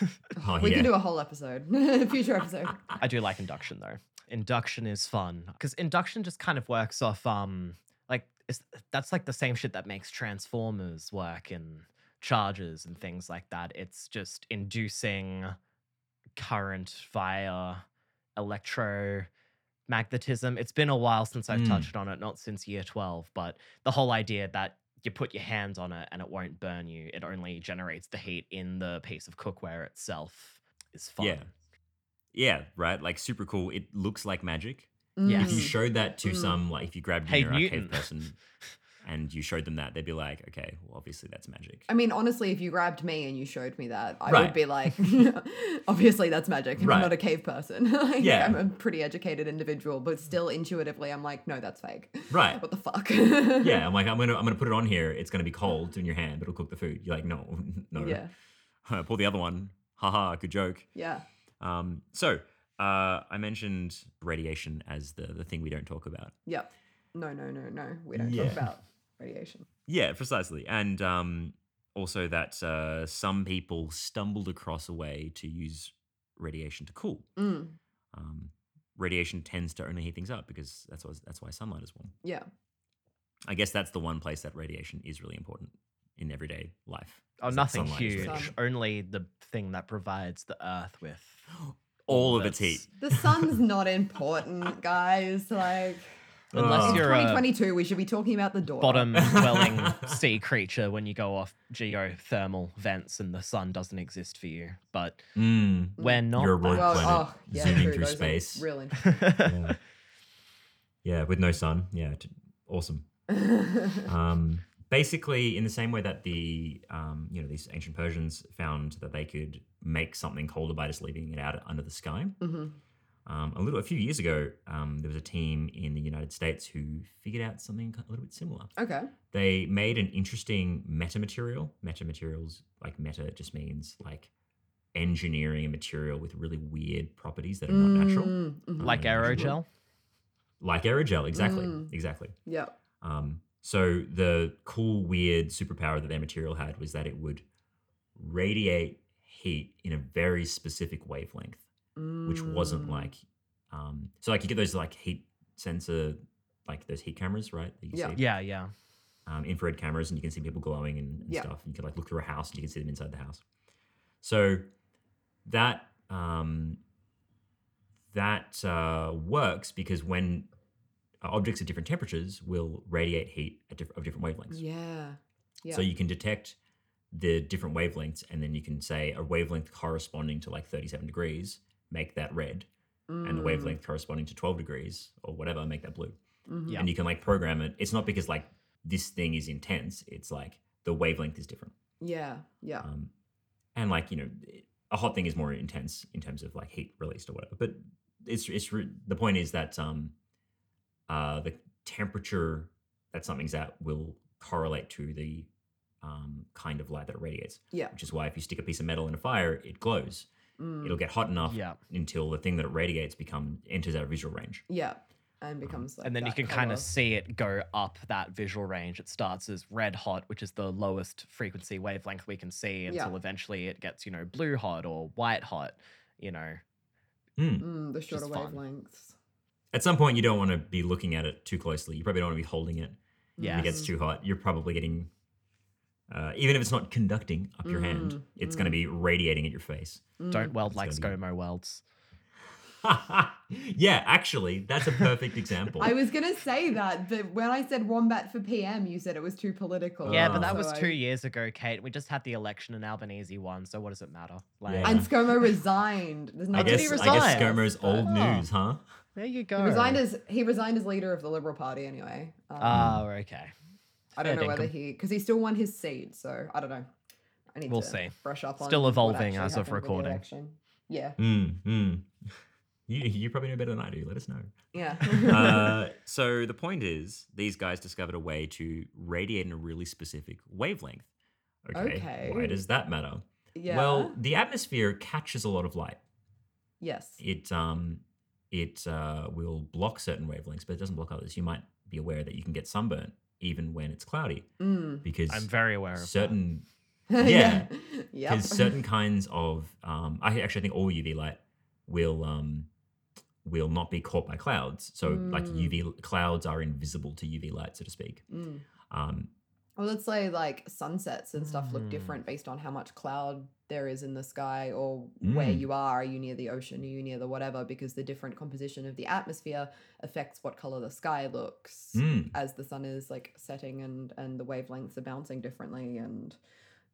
(laughs) oh, we yeah. can do a whole episode, (laughs) future episode. (laughs) I do like induction though. Induction is fun because induction just kind of works off um like it's, that's like the same shit that makes transformers work and charges and things like that. It's just inducing current via electromagnetism. It's been a while since I've Mm. touched on it, not since year 12, but the whole idea that you put your hands on it and it won't burn you. It only generates the heat in the piece of cookware itself is fun. Yeah. Yeah, right. Like super cool. It looks like magic. Yes. If you showed that to Mm. some, like if you grabbed Hey, you know, a Newton. cave person (laughs) and you showed them that, they'd be like, okay, well, obviously that's magic. I mean, honestly, if you grabbed me and you showed me that, I Right. would be like, (laughs) obviously that's magic. I'm not a cave person. (laughs) like, Yeah. I'm a pretty educated individual, but still intuitively, I'm like, no, that's fake. Right. What the fuck? (laughs) yeah, I'm like, I'm gonna, I'm gonna put it on here. It's gonna be cold in your hand, but it'll cook the food. You're like, no, no. Yeah. Pull the other one. Haha, good joke. Yeah. Um, so uh, I mentioned radiation as the the thing we don't talk about. Yep. No, no, no, no. We don't Yeah. talk about radiation. Yeah, precisely. And um, also that uh, some people stumbled across a way to use radiation to cool. Mm. Um, radiation tends to only heat things up because that's what, that's why sunlight is warm. Yeah. I guess that's the one place that radiation is really important in everyday life. Oh, nothing huge. Sun. Only the thing that provides the earth with (gasps) All of its heat. The sun's (laughs) not important, guys. Like, Unless Oh. you're a 2022. We should be talking about the door. bottom (laughs) dwelling sea creature when you go off geothermal vents and the sun doesn't exist for you. But Mm. we're not. You're a that. rogue Well, planet oh, yeah, zooming true, through space. Real interesting. (laughs) yeah. yeah, with no sun. Yeah, awesome. (laughs) Um, basically, in the same way that the um, you know these ancient Persians found that they could make something colder by just leaving it out under the sky. hmm Um, a little, a few years ago, um, there was a team in the United States who figured out something a little bit similar. Okay. They made an interesting metamaterial. Metamaterials, like meta, just means like engineering a material with really weird properties that are not natural, Mm, mhm. like Yeah, aerogel. like aerogel. Exactly, Mm. exactly. Yeah. Um, so the cool, weird superpower that their material had was that it would radiate heat in a very specific wavelength, which wasn't Mm. like, um, so like you get those like heat sensor, like those heat cameras, right? That you Yeah. see, Yeah, yeah. um, infrared cameras, and you can see people glowing and, and Yeah. stuff. And you can like look through a house and you can see them inside the house. So that um, that uh, works because when uh, objects at different temperatures will radiate heat at diff- of different wavelengths. Yeah. Yeah. So you can detect the different wavelengths, and then you can say a wavelength corresponding to like 37 degrees, make that red, and the Mm, wavelength corresponding to 12 degrees or whatever, make that blue. mhm. Yeah. And you can like program it. It's not because like this thing is intense. It's like the wavelength is different. Yeah. Yeah. Um, and like you know, a hot thing is more intense in terms of like heat released or whatever. But it's it's the point is that um, uh, the temperature that something's at will correlate to the um, kind of light that it radiates. Yeah. Which is why if you stick a piece of metal in a fire, it glows. Mm, It'll get hot enough Yeah. until the thing that it radiates become enters our visual range. yeah. And becomes like and then you that can kind of see it go up that visual range. It starts as red hot, which is the lowest frequency wavelength we can see, until Yeah. eventually it gets, you know, blue hot or white hot, you know. Hmm. Mm, the shorter fun. wavelengths. At some point, you don't want to be looking at it too closely. You probably don't want to be holding it. Yeah. It gets too hot, you're probably getting, uh, even if it's not conducting up your hand, Mm, it's going to be radiating at your face. Don't weld It's like gonna ScoMo welds. (laughs) yeah, actually, that's a perfect example. I was gonna say that, but when I said wombat for PM, you said it was too political. Yeah, Ah. but that So was I- two years ago, Kate. We just had the election and Albanese won, so what does it matter? Like, Yeah. And ScoMo resigned. There's I no did guess, he I guess resign? ScoMo's old Oh. news, huh? there you go. He resigned as he resigned as leader of the Liberal Party anyway. Um, Oh, okay. I don't know whether he because he still won his seat, so I don't know. I need We'll to see. brush up on Still evolving as of happened with the recording. Yeah. Mm, mm. You, you probably know better than I do. Let us know. Yeah. uh, (laughs) so the point is, these guys discovered a way to radiate in a really specific wavelength. Okay. Okay. Why does that matter? yeah. Well, the atmosphere catches a lot of light. yes. It um, it uh, will block certain wavelengths, but it doesn't block others. You might be aware that you can get sunburnt even when it's cloudy Mm. because I'm very aware of that. certain (laughs) yeah. because (laughs) Yep. certain kinds of um, I actually think all UV light will um, will not be caught by clouds. So like Mm. UV clouds are invisible to UV light, so to speak. Mm. Um, Well, let's say like sunsets and stuff look Mm. different based on how much cloud there is in the sky or where Mm. you are. Are you near the ocean? Are you near the whatever? Because the different composition of the atmosphere affects what color the sky looks mm, as the sun is like setting and and the wavelengths are bouncing differently. And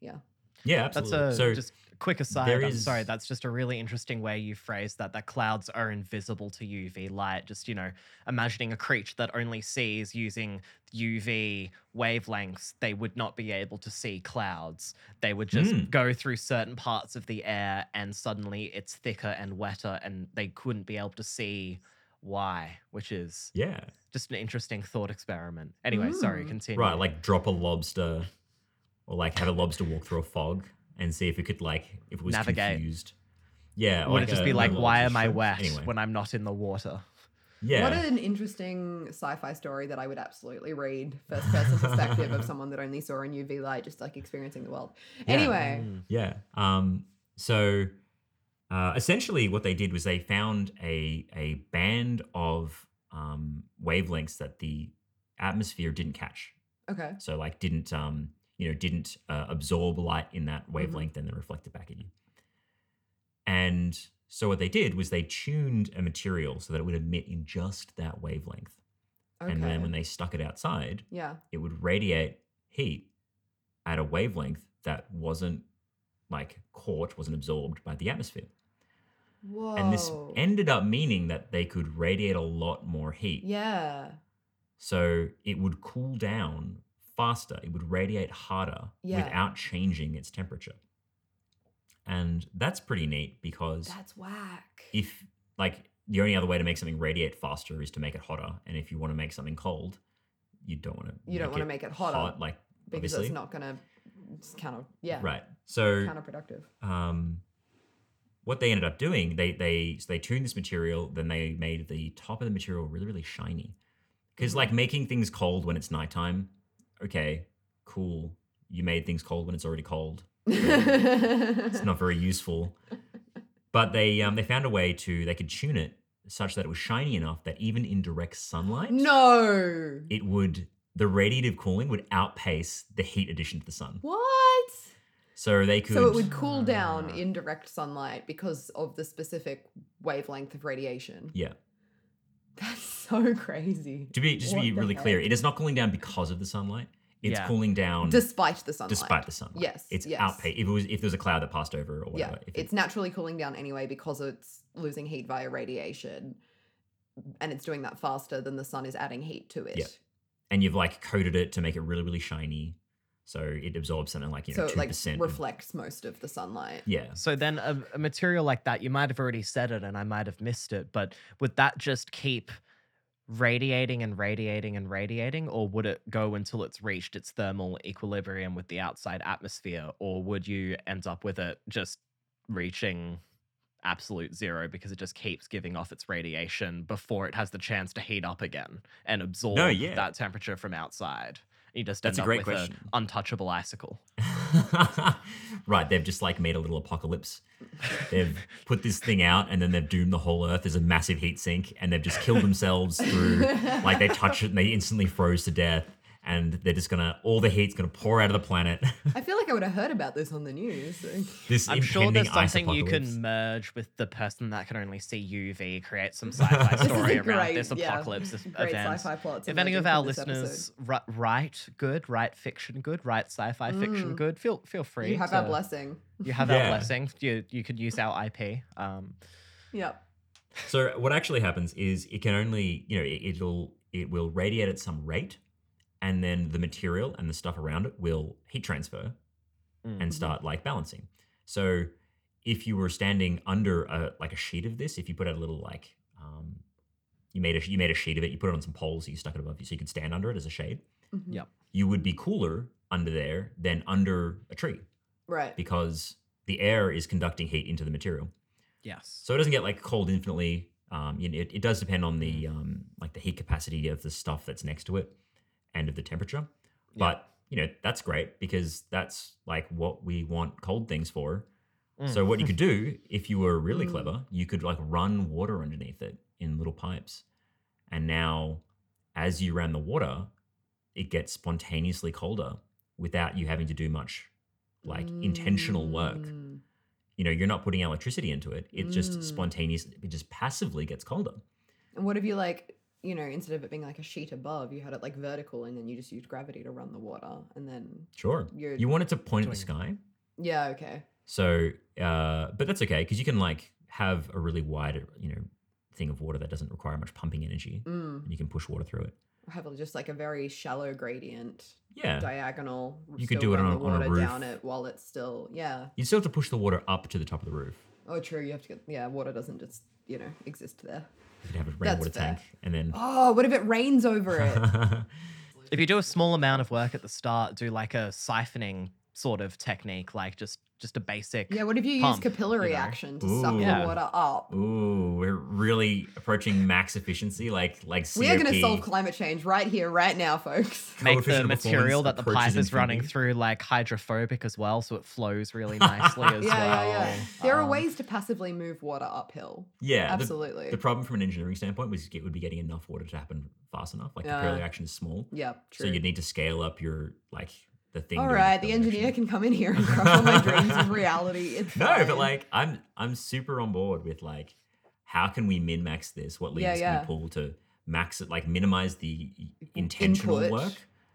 yeah, yeah, That's absolutely. a so just quick aside. there I'm sorry. That's just a really interesting way you phrase that. That clouds are invisible to UV light. Just you know, imagining a creature that only sees using UV wavelengths, they would not be able to see clouds. They would just Mm. go through certain parts of the air, and suddenly it's thicker and wetter, and they couldn't be able to see why. Which is yeah, just an interesting thought experiment. Anyway, sorry. Mm. Continue. right. Like drop a lobster, or like have a lobster walk through a fog and see if it could like if it was Navigate. confused. Yeah, would it just a- be like, why am I wet Anyway, when I'm not in the water? yeah, what an interesting sci-fi story that I would absolutely read first person (laughs) perspective of someone that only saw in UV light, just like experiencing the world. Yeah. Anyway, Mm. Yeah. Um, so uh, essentially, what they did was they found a a band of um, wavelengths that the atmosphere didn't catch. okay. So like didn't um, you know didn't uh, absorb light in that wavelength and then reflect it back at you. And so what they did was they tuned a material so that it would emit in just that wavelength. Okay. And then when they stuck it outside, yeah. it would radiate heat at a wavelength that wasn't like caught, wasn't absorbed by the atmosphere. Whoa. And this ended up meaning that they could radiate a lot more heat. Yeah. So it would cool down faster, it would radiate harder Yeah. without changing its temperature. And that's pretty neat because That's whack. if, like, the only other way to make something radiate faster is to make it hotter. And if you want to make something cold, you don't want to You don't wanna make it hotter, hot, like, because obviously. it's not gonna it's kind of yeah Right. So counterproductive. um, what they ended up doing, they they so they tuned this material, then they made the top of the material really really shiny. Because Mhm. like making things cold when it's nighttime, okay, cool. You made things cold when it's already cold. (laughs) It's not very useful. But they um, they found a way to they could tune it such that it was shiny enough that even in direct sunlight, no. it would the radiative cooling would outpace the heat addition to the sun. What? So they could So it would cool down Ah. in direct sunlight because of the specific wavelength of radiation. yeah. That's so (laughs) crazy. To be just to What be the really clear, it is not cooling down because of the sunlight. It's Yeah. cooling down Despite the sunlight. despite the sunlight. Yes, it's yes. outpace. If it was if there was a cloud that passed over or Yeah, whatever. if it- it's naturally cooling down anyway because it's losing heat via radiation, and it's doing that faster than the sun is adding heat to it. Yeah. and you've like coated it to make it really really shiny, so it absorbs something like you know so it two like percent. reflects most of the sunlight. yeah, So then a, a material like that, you might have already said it and I might have missed it, but would that just keep radiating and radiating and radiating, or would it go until it's reached its thermal equilibrium with the outside atmosphere, or would you end up with it just reaching absolute zero because it just keeps giving off its radiation before it has the chance to heat up again and absorb yeah. that temperature from outside? You just That's end a up great with question. an untouchable icicle. (laughs) right. They've just like made a little apocalypse. They've put this thing out and then they've doomed the whole Earth as a massive heat sink, and they've just killed themselves through like they touch it and they instantly froze to death. And they're just gonna all the heat's gonna pour out of the planet. (laughs) I feel like I would have heard about this on the news. this I'm sure impending there's something you apocalypse. can merge with the person that can only see UV, create some (laughs) sci-fi story a around great- this yeah, apocalypse, this Great event. sci-fi plots. If any of our from this episode. listeners ri- write good, write fiction good, write sci-fi fiction Mm. good, feel feel free. you have to, our blessing. You have Yeah. our blessing. You you could use our IP. Um, Yep. So what actually happens is it can only, you know, it, it'll it will radiate at some rate, and then the material and the stuff around it will heat transfer mm. and start like balancing. So if you were standing under a like a sheet of this, if you put out a little like um, you made a you made a sheet of it, you put it on some poles, you stuck it above you, so you could stand under it as a shade. Mhm. Yep. You would be cooler under there than under a tree Right. because the air is conducting heat into the material. Yes. So it doesn't get like cold infinitely. Um, you know, it, it does depend on the um, like the heat capacity of the stuff that's next to it and of the temperature. Yeah. But you know that's great because that's like what we want cold things for. Mm. So what you could do (laughs) if you were really Mm. clever, you could like run water underneath it in little pipes, and now as you ran the water, it gets spontaneously colder without you having to do much like intentional work Mm. you know you're not putting electricity into it it just Mm. spontaneous it just passively gets colder And what if you like, you know, instead of it being like a sheet above, you had it like vertical and then you just used gravity to run the water and then sure you want it to point at the sky Yeah, okay. so uh but that's okay because you can like have a really wide you know thing of water that doesn't require much pumping energy Mm. and you can push water through it Have just like a very shallow gradient, yeah diagonal. You could do it on the a- on a roof. down it while it's still yeah. you still have to push the water up to the top of the roof Oh, true. You have to get yeah. Water doesn't just you know exist there. You could have a That's rainwater fair. tank and then Oh, what if it rains over it? (laughs) If you do a small amount of work at the start, do like a siphoning sort of technique, like just just a basic. yeah. What if you Pump, use capillary you know? action to suck Ooh. the water up? ooh we're really approaching max efficiency like like We are going to solve climate change right here, right now, folks. (laughs) Make the material that the pipe is running through like hydrophobic as well, so it flows really (laughs) nicely as yeah, well. yeah, yeah. There are Um, ways to passively move water uphill. yeah Absolutely. The problem from an engineering standpoint was it would be getting enough water to happen fast enough. Like the Yeah. capillary action is small, yeah, true. so you'd need to scale up your like the thing. All right, the engineer can come in here and (laughs) crush all my dreams of reality. It's No, fine. but like I'm I'm super on board with like how can we min max this? What Yeah, levers yeah. can we pull to max it? Like minimize the intentional Input work,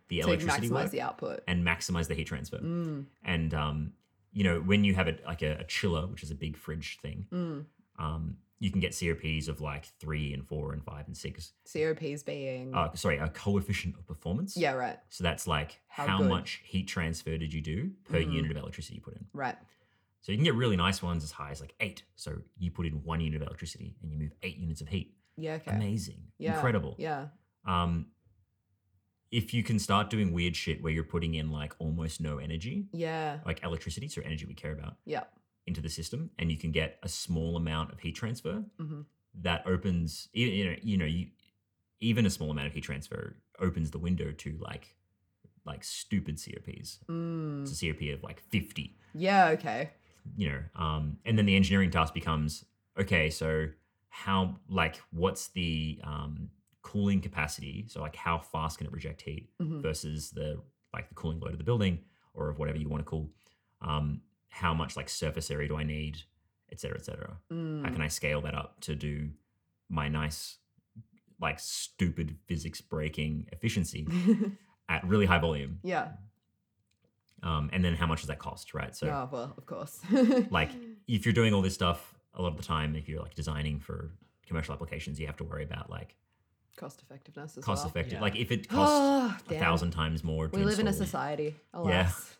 the electricity maximize work, the output. and maximize the heat transfer. Mm, And um, you know, when you have it like a, a chiller, which is a big fridge thing, mm. um, you can get COPs of like three and four and five and six. COPs being Uh, sorry, a coefficient of performance. yeah, right, So that's like How how, much heat transfer did you do per Mhm. unit of electricity you put in. right. So you can get really nice ones as high as like eight. So you put in one unit of electricity and you move eight units of heat. Yeah, okay. Amazing. Yeah, Incredible. Yeah, Um, if you can start doing weird shit where you're putting in like almost no energy, yeah, like electricity, so energy we care about, yeah. Into the system, and you can get a small amount of heat transfer, hmm that opens you you know you know you even a small amount of heat transfer opens the window to like like stupid COPs. Mm. It's a COP of like 50, Yeah, okay. you know. Um, and then the engineering task becomes okay, so how like what's the um, cooling capacity? So like how fast can it reject heat Mhm. versus the like the cooling load of the building or of whatever you want to cool. Um, how much like surface area do I need, et cetera, et cetera. How Mm. can I scale that up to do my nice, like stupid physics breaking efficiency (laughs) at really high volume? yeah. Um, and then how much does that cost, right? So, oh, well, of course. like, (laughs) if you're doing all this stuff a lot of the time, if you're like designing for commercial applications, you have to worry about like cost effectiveness as cost well. effective. Yeah. Like, if it (gasps) costs Oh, a damn. thousand times more to We live in a society, alas.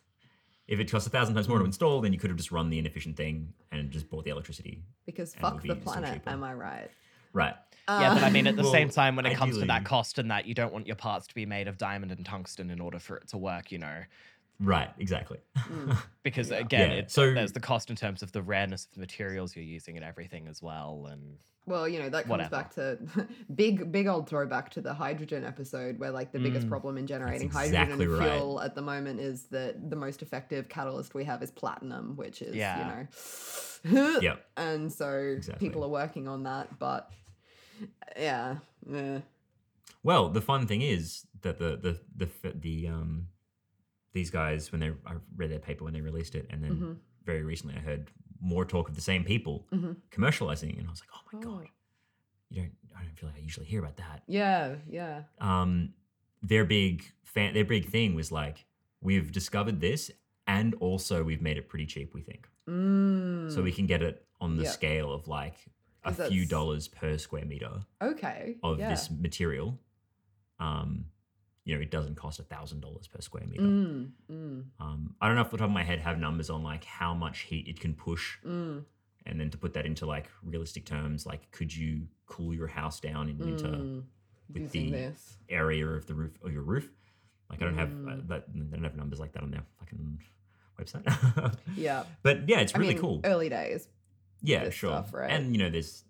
If it costs a thousand times more to hmm. install, then you could have just run the inefficient thing and just bought the electricity. Because fuck would the planet, am I right? Right. Uh, yeah, but I mean, at the Well, same time, when it comes to that cost and that, you don't want your parts to be made of diamond and tungsten in order for it to work, you know. Right. Exactly. Mm. (laughs) Because Yeah. again, Yeah, it, so- there's the cost in terms of the rareness of the materials you're using and everything as well. And Well, you know, that comes Whatever. back to (laughs) big, big old throwback to the hydrogen episode, where like the biggest Mm. problem in generating exactly hydrogen right. fuel at the moment is that the most effective catalyst we have is platinum, which is, Yeah. you know, Yep. (laughs) and so Exactly. people are working on that, but yeah, eh. Well, the fun thing is that the the the f- the um these guys when they I read their paper when they released it, and then Mhm. very recently I heard more talk of the same people Mhm. commercializing, and I was like, oh my Oh. god, you don't I don't feel like I usually hear about that. yeah, yeah, Um, their big fan, their big thing was like, we've discovered this, and also we've made it pretty cheap. We think mm. so we can get it on the Yeah. scale of like a few dollars per square meter okay of yeah. this material um you know, it doesn't cost a thousand dollars per square meter. Mm, mm, Um, I don't know off the top of my head have numbers on like how much heat it can push, mm, and then to put that into like realistic terms, like could you cool your house down in winter mm. with Using the this. area of the roof or your roof? Like I don't have uh, Mm. that. They don't have numbers like that on their fucking website. (laughs) Yeah. but yeah, it's I really mean, cool. Early days. yeah, sure. stuff, right? And you know, there's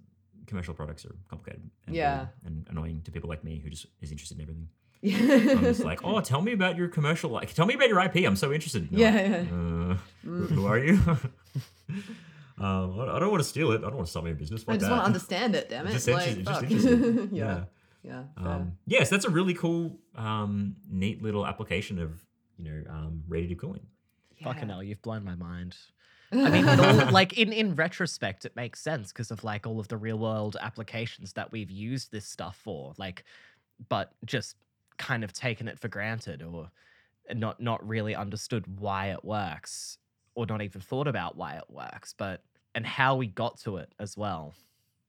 commercial products are complicated. And Yeah. and annoying to people like me who just is interested in everything. Yeah. I'm just (laughs) like, oh, tell me about your commercial. Like, tell me about your IP. I'm so interested. Yeah, you're yeah. Uh, who, Mm. who are you? (laughs) um, I I don't want to steal it. I don't want to stop my own business. I Fuck just that. want to understand it, damn it. Just like, interest- just fuck. interested. (laughs) yeah. Yeah. fair. Um, yes, that's a really cool, um, neat little application of you know um, radiative cooling. Fucking hell, you've blown my mind. I mean, it all, like in in retrospect, it makes sense because of like all of the real world applications that we've used this stuff for, like, but just kind of taken it for granted or not not really understood why it works or not even thought about why it works, but and how we got to it as well.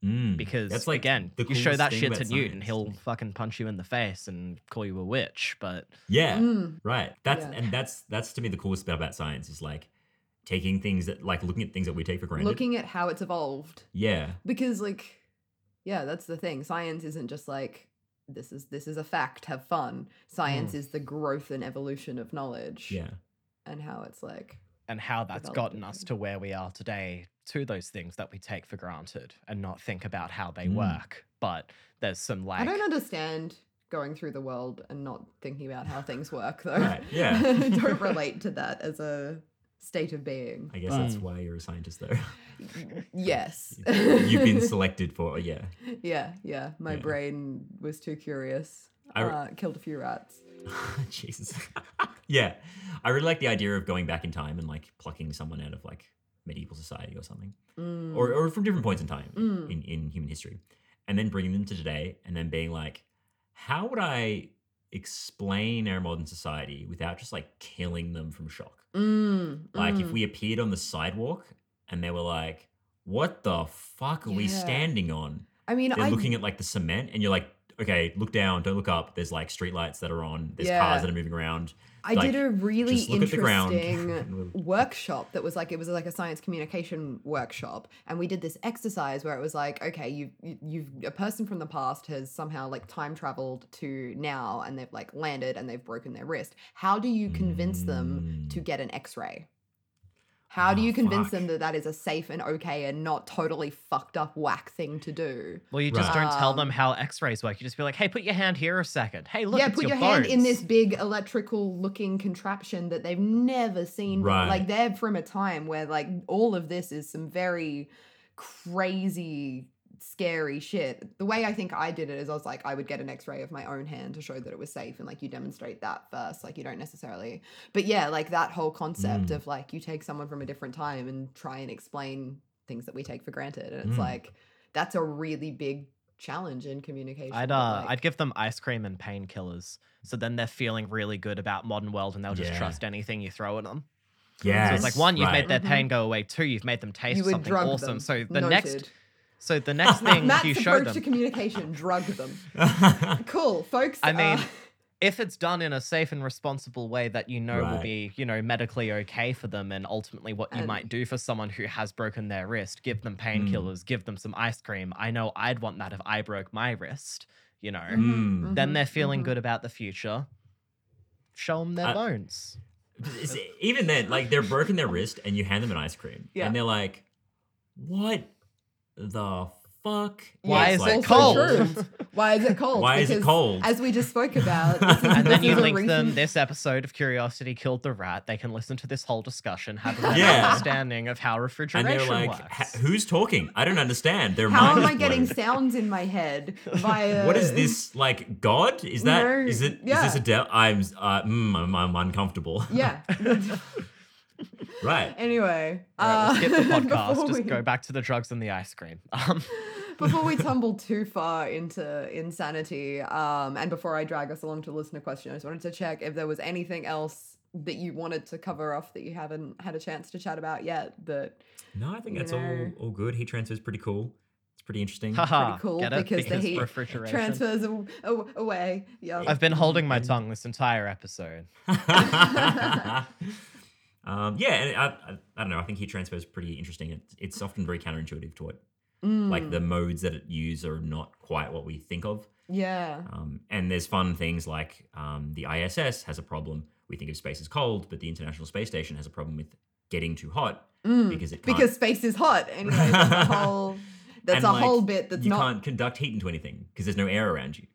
Mm, Because that's like again, you show that shit to about Newton, science. he'll fucking punch you in the face and call you a witch. But yeah, Mm, right. That's Yeah. and that's that's to me the coolest bit about science is like taking things that like looking at things that we take for granted. looking at how it's evolved. yeah, Because like yeah, that's the thing. Science isn't just like this is this is a fact, have fun. Science is the growth and evolution of knowledge. Mm. yeah. And how it's like and how that's gotten us to where we are today to those things that we take for granted and not think about how they Mm. work. But there's some like I don't understand going through the world and not thinking about how things work though. Right, yeah. (laughs) don't (laughs) relate to that as a state of being. I guess that's Mm. why you're a scientist, though. (laughs) Yes. (laughs) You've been selected for, yeah. Yeah, yeah. My Yeah. brain was too curious. I re- uh, killed a few rats. (laughs) Jesus. yeah. I really like the idea of going back in time and like plucking someone out of like medieval society or something, Mm. or, or from different points in time Mm. in, in human history, and then bringing them to today and then being like, how would I explain our modern society without just like killing them from shock? Mm, Like if mm. we appeared on the sidewalk and they were like, what the fuck are we standing on? I mean, they're I looking at like the cement and you're like okay look down don't look up. There's like streetlights that are on. There's Yeah. cars that are moving around. I like, did a really just look at the ground. interesting (laughs) workshop that was like it was like a science communication workshop. And we did this exercise where it was like okay you you- you've a person from the past has somehow like time traveled to now and they've like landed and they've broken their wrist. How do you convince them to Mm. get an x-ray how do Oh, you convince fuck. them that that is a safe and okay and not totally fucked up whack thing to do Well, you just Right. don't tell them Um, how X-rays work. You just be like, "Hey, put your hand here a second. Hey, look, yeah, it's put your, your, hand in this big electrical looking contraption that they've never seen. Right. Like they're from a time where like all of this is some very crazy, scary shit. The way I think I did it is I was like, I would get an X-ray of my own hand to show that it was safe, and like you demonstrate that first. Like you don't necessarily, but yeah, like that whole concept Mm. of like you take someone from a different time and try and explain things that we take for granted, and it's Mm. like that's a really big challenge in communication. I'd but, uh, like- I'd give them ice cream and painkillers, so then they're feeling really good about modern world, and they'll just Yeah. trust anything you throw at them. yeah So it's like one, you've made their Mhm. pain go away. Two, you've made them taste you something awesome. them. So the next, Noted. So the next thing (laughs) Matt's you show approach them, to communication, drug them. (laughs) Cool, folks. I mean, uh, if it's done in a safe and responsible way that you know will be, you know, medically okay for them, and ultimately what you And- might do for someone who has broken their wrist, give them Mm. painkillers, give them some ice cream. I know I'd want that if I broke my wrist. You know, Mm. then they're feeling mhm. good about the future. Show them their I- bones. Even then like they're broken their wrist and you hand them an ice cream Yeah. and they're like what the fuck Why is like, it also (laughs) cold? Why is it cold? Why is it cold? As we just spoke about. (laughs) this is- and then you is a link them this episode of Curiosity Killed the Rat. They can listen to this whole discussion, have a better Yeah. understanding of how refrigeration and refrigeration they're like works. Who's talking i don't understand their How mind am is I getting blown. sounds in my head via? (laughs) what is this like god is that No, is it is yeah. this a de- i'm uh, mm, I'm, I'm uncomfortable Yeah. Right anyway, All right, uh, let's skip the (laughs) podcast. Just we- go back to the drugs and the ice cream. (laughs) Um, before we (laughs) tumble too far into insanity, um, and before I drag us along to listener question, I just wanted to check if there was anything else that you wanted to cover off that you haven't had a chance to chat about yet. That no i think that's all know. all good heat transfer is pretty cool It's pretty interesting. Haha, Pretty cool get it? because, the heat refrigeration. transfers aw- aw- away. Yeah. I've been holding my tongue this entire episode. Um, yeah, and I, I, I don't know. I think heat transfer is pretty interesting. It, it's often very counterintuitive to like Mm, the modes that it use are not quite what we think of. yeah. Um, and there's fun things like um, the ISS has a problem. We think of space as cold, but the International Space Station has a problem with getting too hot Mm, because it can't. because space is hot. Anyway, that's a (laughs) whole. That's and, a like, whole bit that's you not. can't conduct heat into anything because there's no air around you.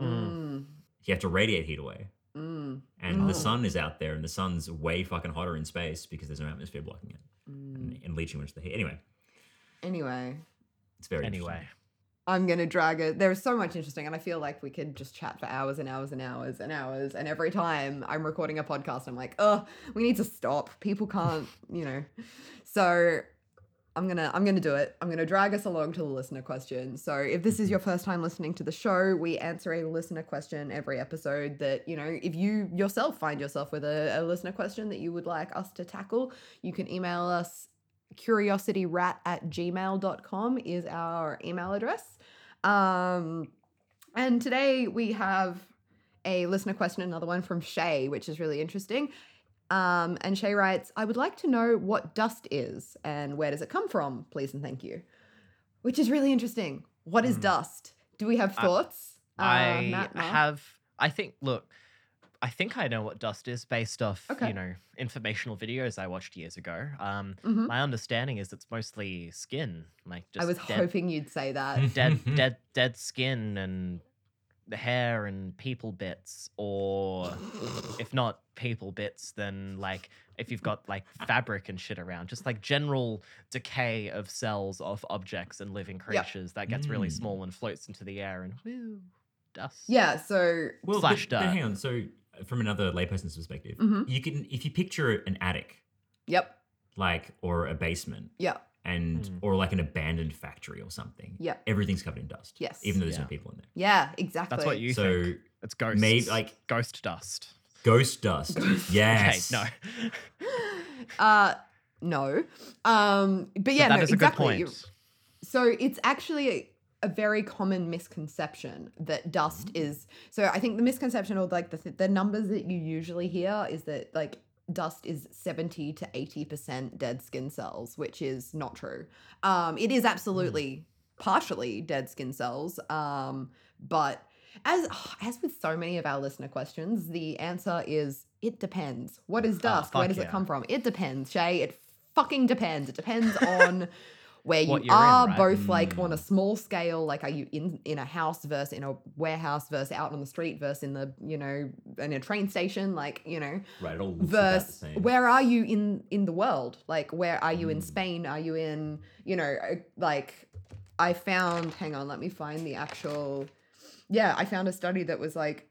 Mm, You have to radiate heat away. Mm, And Oh. the sun is out there, and the sun's way fucking hotter in space because there's no atmosphere blocking it mm. and, and leaching into the heat. Anyway, Anyway, it's very Anyway. I'm gonna drag it. There's so much interesting, and I feel like we could just chat for hours and hours and hours and hours. And every time I'm recording a podcast, I'm like, oh, we need to stop. People can't, you know. So I'm gonna I'm gonna do it. I'm gonna drag us along to the listener question. So if this is your first time listening to the show, we answer a listener question every episode. That you know, if you yourself find yourself with a, a listener question that you would like us to tackle, you can email us curiosityrat at gmail.com is our email address. Um, and today we have a listener question, another one from Shay, which is really interesting. Um, and Shay writes, I would like to know what dust is and where does it come from, please and thank you. Which is really interesting. What is Hmm. dust? Do we have I- thoughts? Uh, I Matt, Mark? have. I think. Look, I think I know what dust is based off Okay. you know informational videos I watched years ago. Um, Mhm. my understanding is it's mostly skin, like just I was dead, hoping you'd say that. dead, (laughs) dead, dead skin and the hair and people bits, or if not people bits, then like if you've got like fabric and shit around, just like general decay of cells of objects and living creatures that gets really Mm. small and floats into the air and whoo, dust. yeah, so Well, slash but, but hang on. So, uh, from another layperson's perspective, Mhm. you can if you picture an attic, yep, like or a basement, yep, and Mm. or like an abandoned factory or something, Yeah. everything's covered in dust. Yes. even though there's Yeah. no people in there. Yeah, exactly. That's what you so think. It's ghosts. maybe like ghost dust. ghost dust. (laughs) yes. Okay, no. (laughs) uh no. Um but yeah, that no, is a exactly. good You- point. So it's actually a, a very common misconception that dust Mm. is so I think the misconception or like the th- the numbers that you usually hear is that like dust is 70 to 80% dead skin cells, which is not true. Um it is absolutely partially dead skin cells. Um but as (sighs) as with so many of our listener questions, the answer is it depends. What is dust? Where does it come from? It depends, Shay. It fucking depends. It depends on (laughs) where you you're in, right? both like on a Mm. small scale, like are you in in a house versus in a warehouse versus out on the street versus in the you know in a train station, like you know Right. It all looks about the versus same. where are you in in the world like where are you in Mm. spain are you in you know uh, like i found hang on let me find the actual yeah i found a study that was like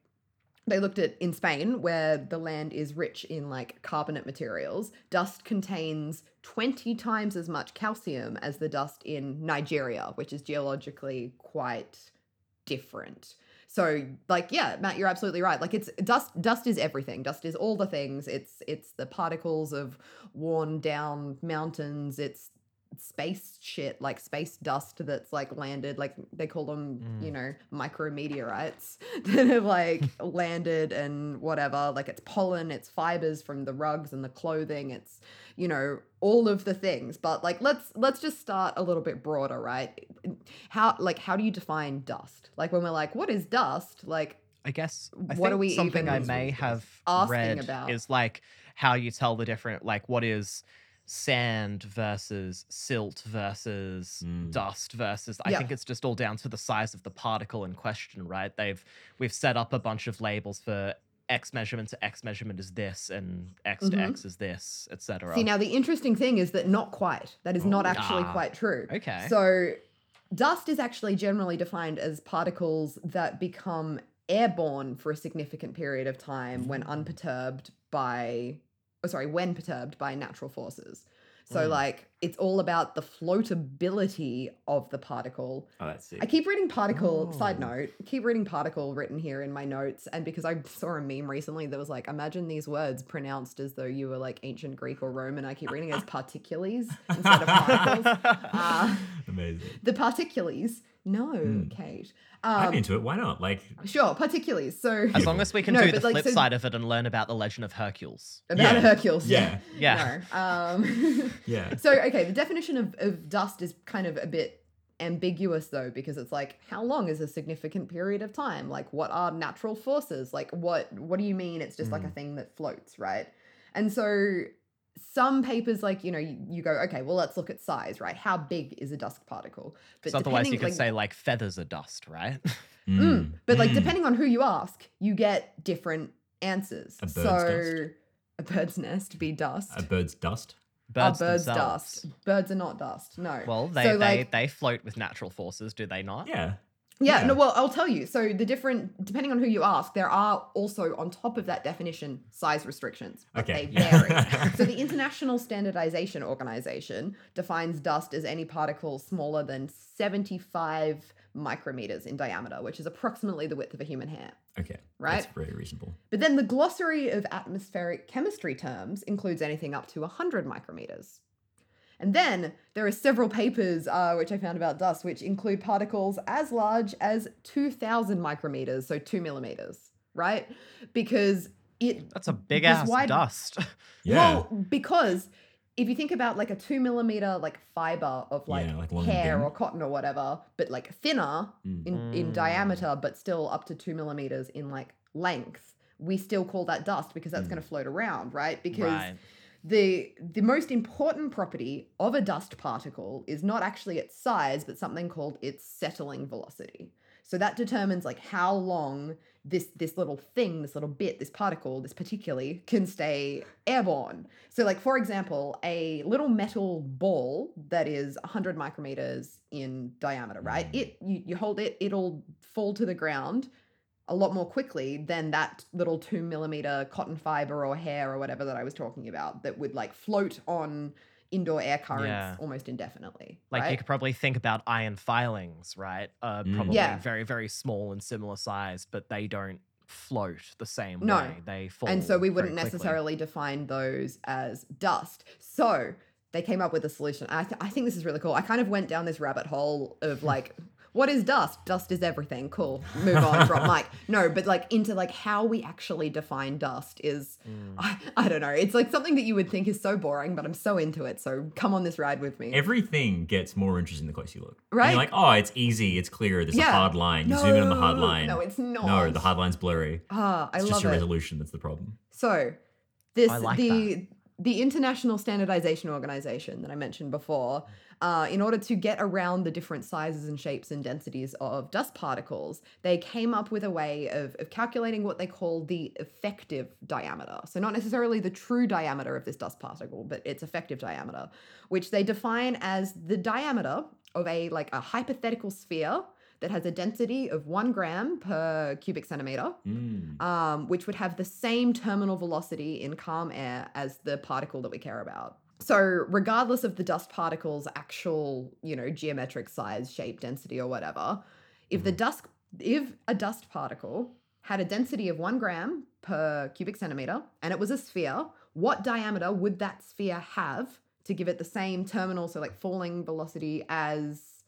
they looked at in spain where the land is rich in like carbonate materials dust contains 20 times as much calcium as the dust in nigeria which is geologically quite different so like yeah, Matt, you're absolutely right. Like it's dust dust is everything. Dust is all the things. It's it's the particles of worn down mountains. It's space shit like space dust that's like landed like they call them Mm. you know micrometeorites (laughs) that have like (laughs) landed and whatever. Like it's pollen it's fibers from the rugs and the clothing it's you know all of the things. But like let's let's just start a little bit broader right? How like how do you define dust? Like when we're like what is dust? Like I guess I What are we something I may have asking read about? is like how you tell the different like what is sand versus silt versus Mm. dust versus I Yeah. think it's just all down to the size of the particle in question, right? They've we've set up a bunch of labels for X measurement to X measurement is this and X to Mhm. X is this, etc. See, now the interesting thing is that not quite. That is not Oh. actually Ah, quite true. okay. So, dust is actually generally defined as particles that become airborne for a significant period of time when unperturbed by, oh, sorry, when perturbed by natural forces. So Mm. like it's all about the floatability of the particle. Oh, that's sick. I keep reading particle. Side Oh. note: keep reading particle written here in my notes, and because I saw a meme recently that was like, imagine these words pronounced as though you were like ancient Greek or Roman. I keep reading as particules instead of particles. (laughs) Uh, Amazing. the particules. No, Mm. Kate. I'm Um, into it. Why not? Like, sure, particularly. So As long as we can No, do the like, flip so- side of it and learn about the legend of Hercules. about Yeah. Hercules. Yeah. Yeah. (laughs) No. Um, (laughs) yeah. So, okay, the definition of, of dust is kind of a bit ambiguous though, because it's like, how long is a significant period of time? Like, what are natural forces? Like, what what do you mean it's just like a Mm. thing that floats, right? And so, some papers, like you know, you, you go, okay, well, let's look at size, right? How big is a dust particle? So otherwise, you could like, say like feathers are dust, right? (laughs) Mm. But like Mm. depending on who you ask, you get different answers. A bird's so dust. a bird's nest be dust. A bird's dust. Birds a bird's themselves. dust. Birds are not dust. No. Well, they, so, they like, they float with natural forces, do they not? Yeah. Yeah, Yeah. no, well, I'll tell you. So the different, depending on who you ask, there are also on top of that definition size restrictions. But Okay. they (laughs) vary. so the International Standardization Organization defines dust as any particle smaller than 75 micrometers in diameter, which is approximately the width of a human hair. Okay. Right? That's very reasonable. But then the glossary of atmospheric chemistry terms includes anything up to 100 micrometers. And then there are several papers uh, which I found about dust, which include particles as large as 2,000 micrometers, so two millimeters, right? Because it. That's a big ass why- dust. (laughs) Yeah. Well, because if you think about like a two millimeter like fiber of like, Yeah, like hair or cotton or whatever, but like thinner Mm. in, in Mm. diameter, but still up to two millimeters in like length, we still call that dust because that's Mm. going to float around, right? Because right. The the most important property of a dust particle is not actually its size, but something called its settling velocity. So that determines like how long this this little thing, this little bit, this particle, this particularly can stay airborne. So like for example, a little metal ball that is 100 micrometers in diameter, right? Mm. It you, you hold it, it'll fall to the ground a lot more quickly than that little two millimeter cotton fiber or hair or whatever that I was talking about that would like float on indoor air currents Yeah. almost indefinitely. Like right? you could probably think about iron filings, right? Uh, Mm. probably Yeah. very, very small and similar size, but they don't float the same No. way. They fall. and so we wouldn't necessarily define those as dust. So they came up with a solution. I, th- I think this is really cool. I kind of went down this rabbit hole of like, what is dust? Dust is everything. Cool. Move on, from mic. No, but like into like how we actually define dust is, Mm. I, I don't know. It's like something that you would think is so boring, but I'm so into it. So come on this ride with me. Everything gets more interesting the closer you look. And Right? you're like, oh, it's easy, it's clear, there's a hard line. You zoom in on the hard line. no, it's not. No, the hard line's blurry. Ah, I It's love just your resolution that's the problem. So, this like the the International Standardization Organization that I mentioned before, uh, in order to get around the different sizes and shapes and densities of dust particles, they came up with a way of, of calculating what they call the effective diameter. So not necessarily the true diameter of this dust particle, but its effective diameter, which they define as the diameter of a like a hypothetical sphere that has a density of one gram per cubic centimeter Mm. um, which would have the same terminal velocity in calm air as the particle that we care about. So, regardless of the dust particle's actual, you know, geometric size, shape, density, or whatever, if the dust, if a dust particle had a density of one gram per cubic centimeter and it was a sphere, what diameter would that sphere have to give it the same terminal, so like falling velocity as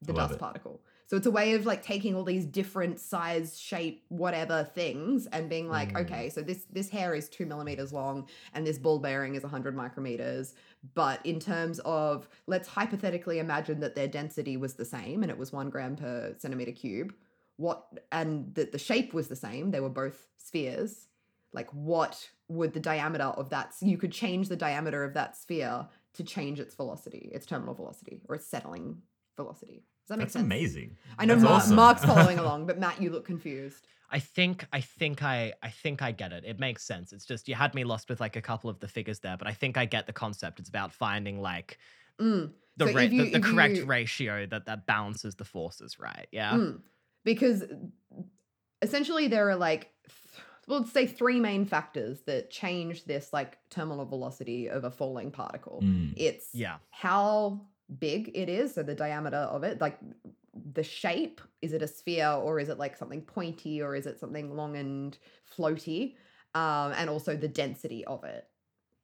the love dust it. particle? So it's a way of like taking all these different size, shape, whatever things and being like, Mm. okay, so this this hair is two millimeters long and this ball bearing is 100 micrometers. But in terms of let's hypothetically imagine that their density was the same and it was one gram per centimeter cube. What and that the shape was the same. They were both spheres. Like what would the diameter of that? You could change the diameter of that sphere to change its velocity, its terminal velocity, or its settling velocity. Does that make That's sense? amazing. I know That's Mar- awesome. Mark's (laughs) following along, but Matt, you look confused. I think I think I I think I get it. It makes sense. It's just you had me lost with like a couple of the figures there, but I think I get the concept. It's about finding like Mm, the So ra- you- the, the correct you- ratio that that balances the forces, right? Yeah. mm. Because essentially there are like th- well, let's say three main factors that change this like terminal velocity of a falling particle. Mm. It's Yeah. how big it is, so the diameter of it, like the shape. Is it a sphere or is it like something pointy or is it something long and floaty? Um, and also the density of it.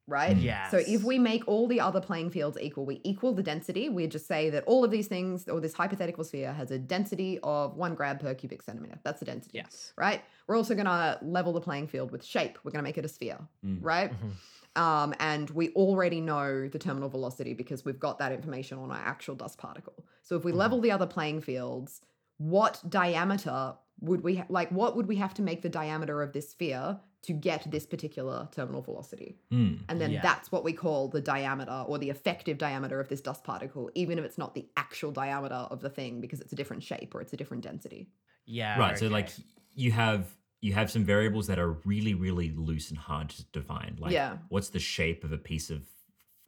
Right? Yes. So if we make all the other playing fields equal, we equal the density. We just say that all of these things, or this hypothetical sphere, has a density of one gram per cubic centimeter. That's the density Yes. right? We're also going to level the playing field with shape. We're going to make it a sphere, Mm. right? Mhm. Um, and we already know the terminal velocity because we've got that information on our actual dust particle. So if we Mhm. level the other playing fields, what diameter would we ha- like? What would we have to make the diameter of this sphere to get this particular terminal velocity? Mm. And then Yeah. that's what we call the diameter or the effective diameter of this dust particle, even if it's not the actual diameter of the thing because it's a different shape or it's a different density. Yeah. right. So like you have you have some variables that are really really loose and hard to define. Like Yeah. what's the shape of a piece of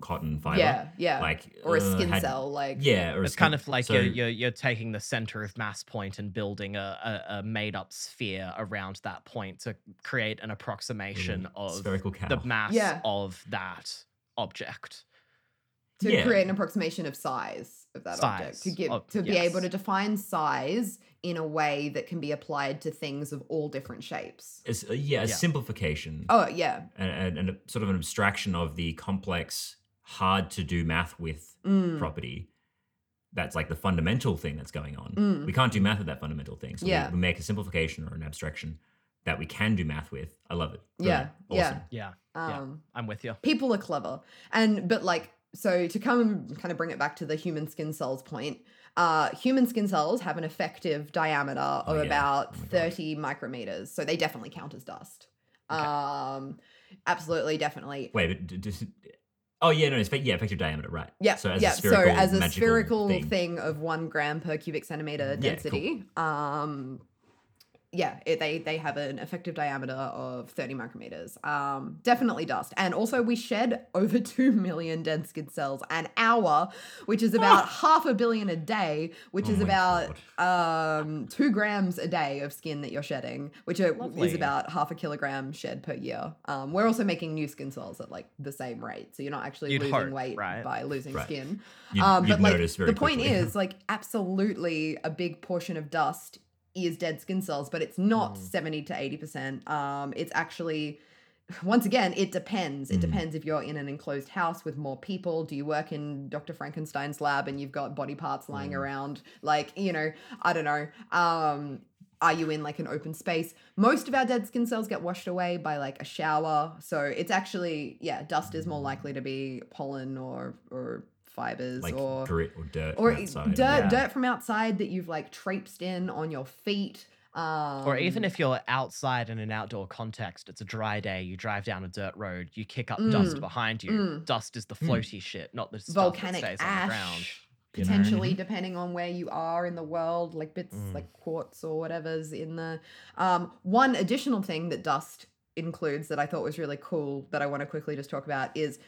cotton fiber? Yeah, yeah. Like or a uh, skin had- cell, like Yeah, or a it's kind of like so- you're, you're you're taking the center of mass point and building a, a, a made up sphere around that point to create an approximation little of spherical cow. the mass Yeah. of that object. to Yeah. create an approximation of size of that object to give of- to be able to define size in a way that can be applied to things of all different shapes. It's, uh, yeah, a Yeah. simplification Oh yeah, and, and, and a, sort of an abstraction of the complex, hard to do math with Mm. property. That's like the fundamental thing that's going on. Mm. We can't do math with that fundamental thing. So we- Yeah. we, make a simplification or an abstraction that we can do math with. I love it. Yeah, Brilliant. yeah. Awesome. Yeah, Yeah. Um, I'm with you. people are clever and but like so to come and kind of bring it back to the human skin cells point uh human skin cells have an effective diameter of Oh, yeah. about Oh my God. 30 micrometers so they definitely count as dust Okay. um absolutely definitely Wait, but d- d- oh yeah, no, it's yeah, effective diameter, right? yeah So as yeah a spherical, so as a spherical thing. thing. of one gram per cubic centimeter Yeah, cool. density um yeah, it, they they have an effective diameter of 30 micrometers. Um, definitely dust. And also, we shed over (laughs) 2 million dead skin cells an hour, which is about half a billion a day, which Oh is about um, two grams a day of skin that you're shedding, which are, is about half a kilogram shed per year. Um, we're also making new skin cells at like the same rate. So you're not actually You'd losing weight right? by losing Right. skin. You'd, Um, you'd but like the point quickly. is, (laughs) like, absolutely a big portion of dust is dead skin cells, but it's not Mm. seventy to eighty percent. Um, it's actually once again, it depends. It Mm. depends if you're in an enclosed house with more people. Do you work in Dr. Frankenstein's lab and you've got body parts lying Mm. around? Like, you know, I don't know. Um, are you in like an open space? Most of our dead skin cells get washed away by like a shower. So it's actually, yeah, dust is more likely to be pollen or or fibers like or grit or dirt or from outside. dirt Yeah. dirt from outside that you've like traipsed in on your feet. Um, Or even if you're outside in an outdoor context, it's a dry day, you drive down a dirt road, you kick up dust Mm, behind you. mm. Dust is the Mm. floaty shit, not the stuff volcanic that stays on the ground. ash, you know? potentially depending on where you are in the world, like bits Mm. like quartz or whatever's in the. Um, one additional thing that dust includes that I thought was really cool that I want to quickly just talk about is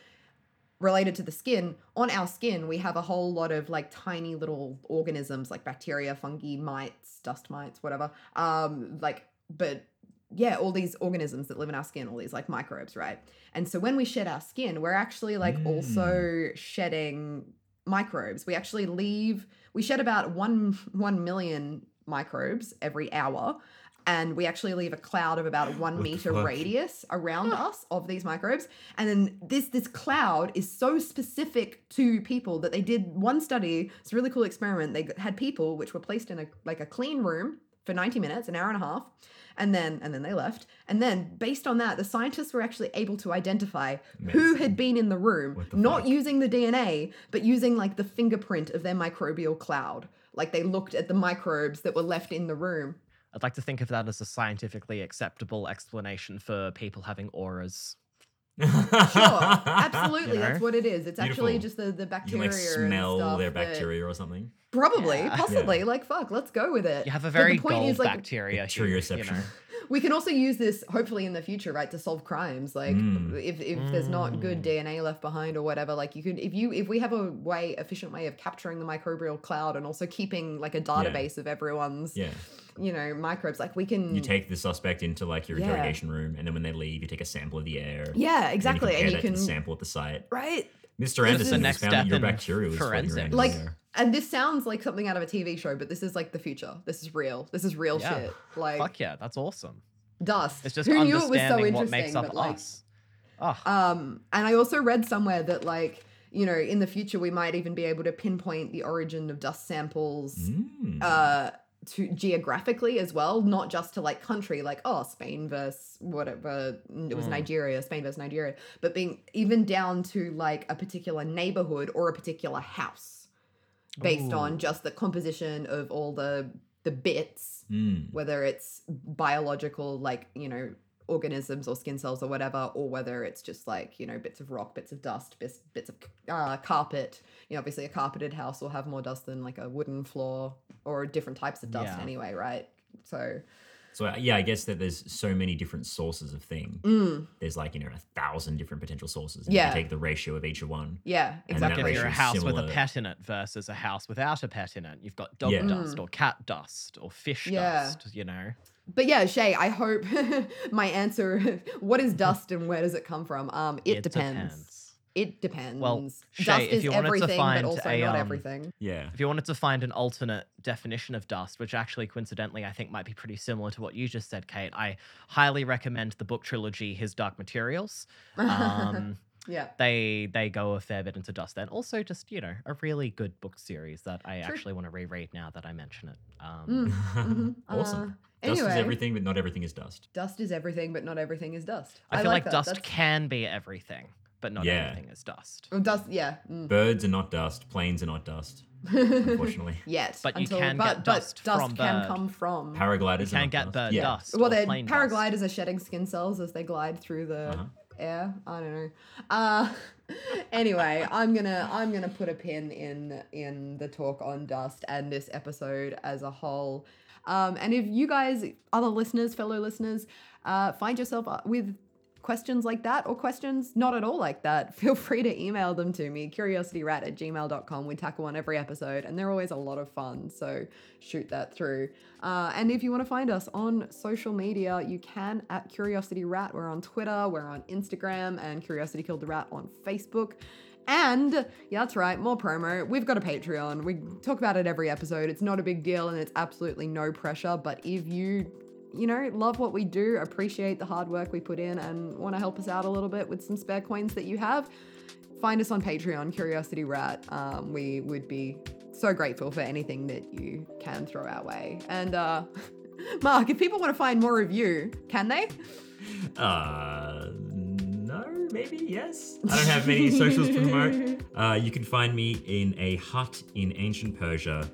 related to the skin on our skin we have a whole lot of like tiny little organisms like bacteria fungi mites dust mites whatever um like but yeah all these organisms that live in our skin all these like microbes right? And so when we shed our skin we're actually like also shedding microbes. We actually leave we shed about 1 1 million microbes every hour and we actually leave a cloud of about a one What meter radius around us of these microbes. And then this this cloud is so specific to people that they did one study it's a really cool experiment. They had people which were placed in a like a clean room for 90 minutes an hour and a half and then and then they left. And then based on that the scientists were actually able to identify who had been in the room the not fuck? using the dna but using like the fingerprint of their microbial cloud. Like they looked at the microbes that were left in the room I'd like to think of that as a scientifically acceptable explanation for people having auras. Sure, (laughs) absolutely. You know? That's what it is. It's actually just the, the you bacteria. can like and smell stuff their bacteria or something. Probably, Yeah. possibly. Yeah. Like, fuck, let's go with it. You have a But the very point gold is, like, bacteria here, you Bacterioception. know. we can also use this hopefully in the future, right, to solve crimes. Like Mm. if if there's not good Mm. DNA left behind or whatever, like you could if you if we have a way efficient way of capturing the microbial cloud and also keeping like a database of everyone's Yeah. You know microbes, like we can You take the suspect into like your Yeah. interrogation room, and then when they leave, you take a sample of the air. yeah exactly, and, and you, you compare that can sample at the site. right Mr. This Anderson has next found that your bacteria was floating around in like and this sounds like something out of a tv show but this is like the future this is real this is real Yeah. shit like Fuck yeah, that's awesome. dust It's just who knew it was so interesting what makes up but like us. Oh, um and i also read somewhere that like you know in the future we might even be able to pinpoint the origin of dust samples Mm. uh to geographically as well not just to like country like oh spain versus whatever it was Mm. nigeria spain versus nigeria but being even down to like a particular neighborhood or a particular house based on just the composition of all the the bits Mm. whether it's biological like you know organisms or skin cells or whatever or whether it's just like you know bits of rock bits of dust bits, bits of uh, carpet you know obviously a carpeted house will have more dust than like a wooden floor or different types of dust Yeah. anyway right so So uh, yeah, I guess that there's so many different sources of thing. mm, There's like you know a thousand different potential sources. And Yeah. You can take the ratio of each one. yeah And exactly if you're a house with a pet in it versus a house without a pet in it, you've got dog Yeah. dust or cat dust or fish Mm. Yeah. dust, you know. But yeah shay i hope (laughs) my answer what is dust and where does it come from um it, depends. it depends Shay, dust if is you wanted to everything find but also a, not um, everything Yeah. If you wanted to find an alternate definition of dust, which actually coincidentally I think might be pretty similar to what you just said, Kate, I highly recommend the book trilogy His Dark Materials. Um, (laughs) yeah they they go a fair bit into dust then. Also just, you know, a really good book series that I True. actually want to reread now that I mention it. Um, Mm, mhm. (laughs) awesome. Uh, Dust is everything, but not everything is dust. Dust is everything, but not everything is dust. I feel like, that. dust That's- can be everything, but not Yeah. everything is dust. Oh, dust, yeah. mm. Birds are not dust. Planes are not dust. (laughs) Unfortunately, yes, But you until, can but, get but dust dust from can bird. come from. paragliders You are can not get dust. bird yeah. dust. well, or then plane dust. paragliders are shedding skin cells as they glide through the Uh-huh. air. I don't know. Uh, (laughs) anyway, I'm gonna I'm gonna put a pin in in the talk on dust and this episode as a whole. Um, and if you guys, other listeners, fellow listeners, uh, find yourself uh, with questions like that or questions not at all like that, (laughs) feel free to email them to me, curiosityrat at gmail.com. We tackle one every episode and they're always a lot of fun. So shoot that through. Uh, and if you want to find us on social media, you can at Curiosity Rat. We're on Twitter, we're on Instagram, and Curiosity Killed the Rat on Facebook. And yeah, that's right, more promo. We've got a Patreon. We talk about it every episode. It's not a big deal and it's absolutely no pressure. But if you, you know, love what we do, appreciate the hard work we put in, and want to help us out a little bit with some spare coins that you have, find us on Patreon, Curiosity Rat. Um, we would be so grateful for anything that you can throw our way. And uh, (laughs) Mark, if people want to find more of you, can they? Uh, maybe yes. I don't have many socials to promote. (laughs) Uh, you can find me in a hut in ancient Persia,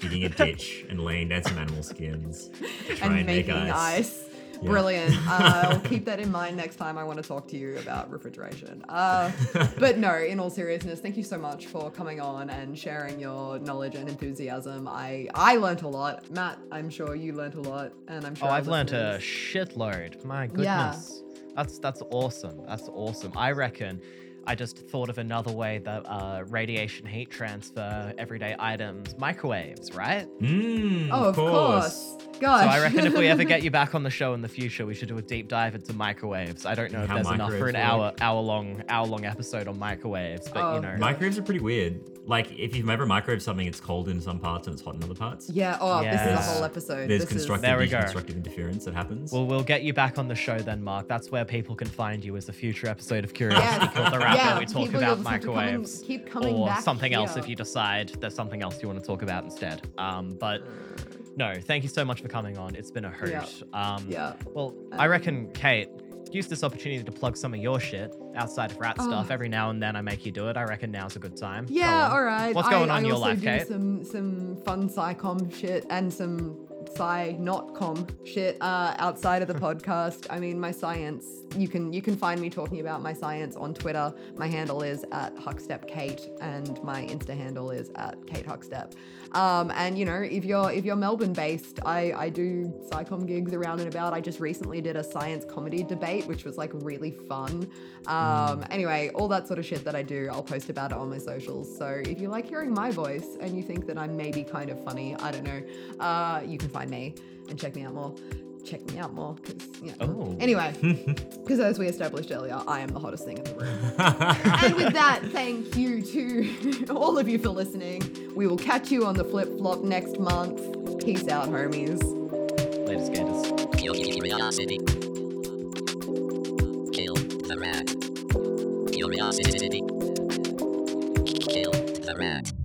digging a ditch (laughs) and laying down some animal skins to try and and, make ice. ice. Yeah. Brilliant. (laughs) Uh, I'll keep that in mind next time I want to talk to you about refrigeration. Uh, but no, in all seriousness, thank you so much for coming on and sharing your knowledge and enthusiasm. I I learnt a lot. Matt, I'm sure you learnt a lot, and I'm sure. Oh, I've learned a shitload. My goodness. Yeah. That's that's awesome. That's awesome. I reckon I just thought of another way that uh, radiation heat transfer everyday items, microwaves, right? Mm, Oh, of course. Gosh. So I reckon if we ever get you back on the show in the future, we should do a deep dive into microwaves. I don't know if How there's enough for an hour work. hour long hour long episode on microwaves, but Oh, you know. Microwaves are pretty weird. Like if you've ever microwaved something, it's cold in some parts and it's hot in other parts. yeah. Oh, this is a whole episode. There's this constructive There we and go. deconstructive interference that happens. well, we'll get you back on the show then, Mark. That's where people can find you as a future episode of Curiosity Yes. Killed the Rat, Yeah, where we talk people about just have come and microwaves. keep coming or back something else if you decide there's something else you want to talk about instead. Um, but no, thank you so much for coming on. It's been a hoot. Yeah. Um, Yeah. Well, I reckon, Kate, use this opportunity to plug some of your shit outside of rat stuff. Oh. Every now and then I make you do it. I reckon now's a good time. Yeah, all right. What's going I on in your life, do Kate? Some some fun SciComm shit and some sci not com shit uh, outside of the (laughs) podcast. I mean, my science. You can you can find me talking about my science on Twitter. My handle is at HuckstepKate, and my Insta handle is at Kate Huckstep. Um, and you know, if you're if you're Melbourne based, I I do SciComm gigs around and about. I just recently did a science comedy debate, which was like really fun. Um, anyway, all that sort of shit that I do, I'll post about it on my socials. So if you like hearing my voice and you think that I'm maybe kind of funny, I don't know, uh, you can find me and check me out more. Check me out more, because you know. Oh. Anyway, (laughs) because as we established earlier, I am the hottest thing in the room. (laughs) and with that, thank you to (laughs) all of you for listening. We will catch you on the flip flop next month. Peace out, homies. Later, skaters. Curiosity. Kill the rat. Curiosity. Kill the rat.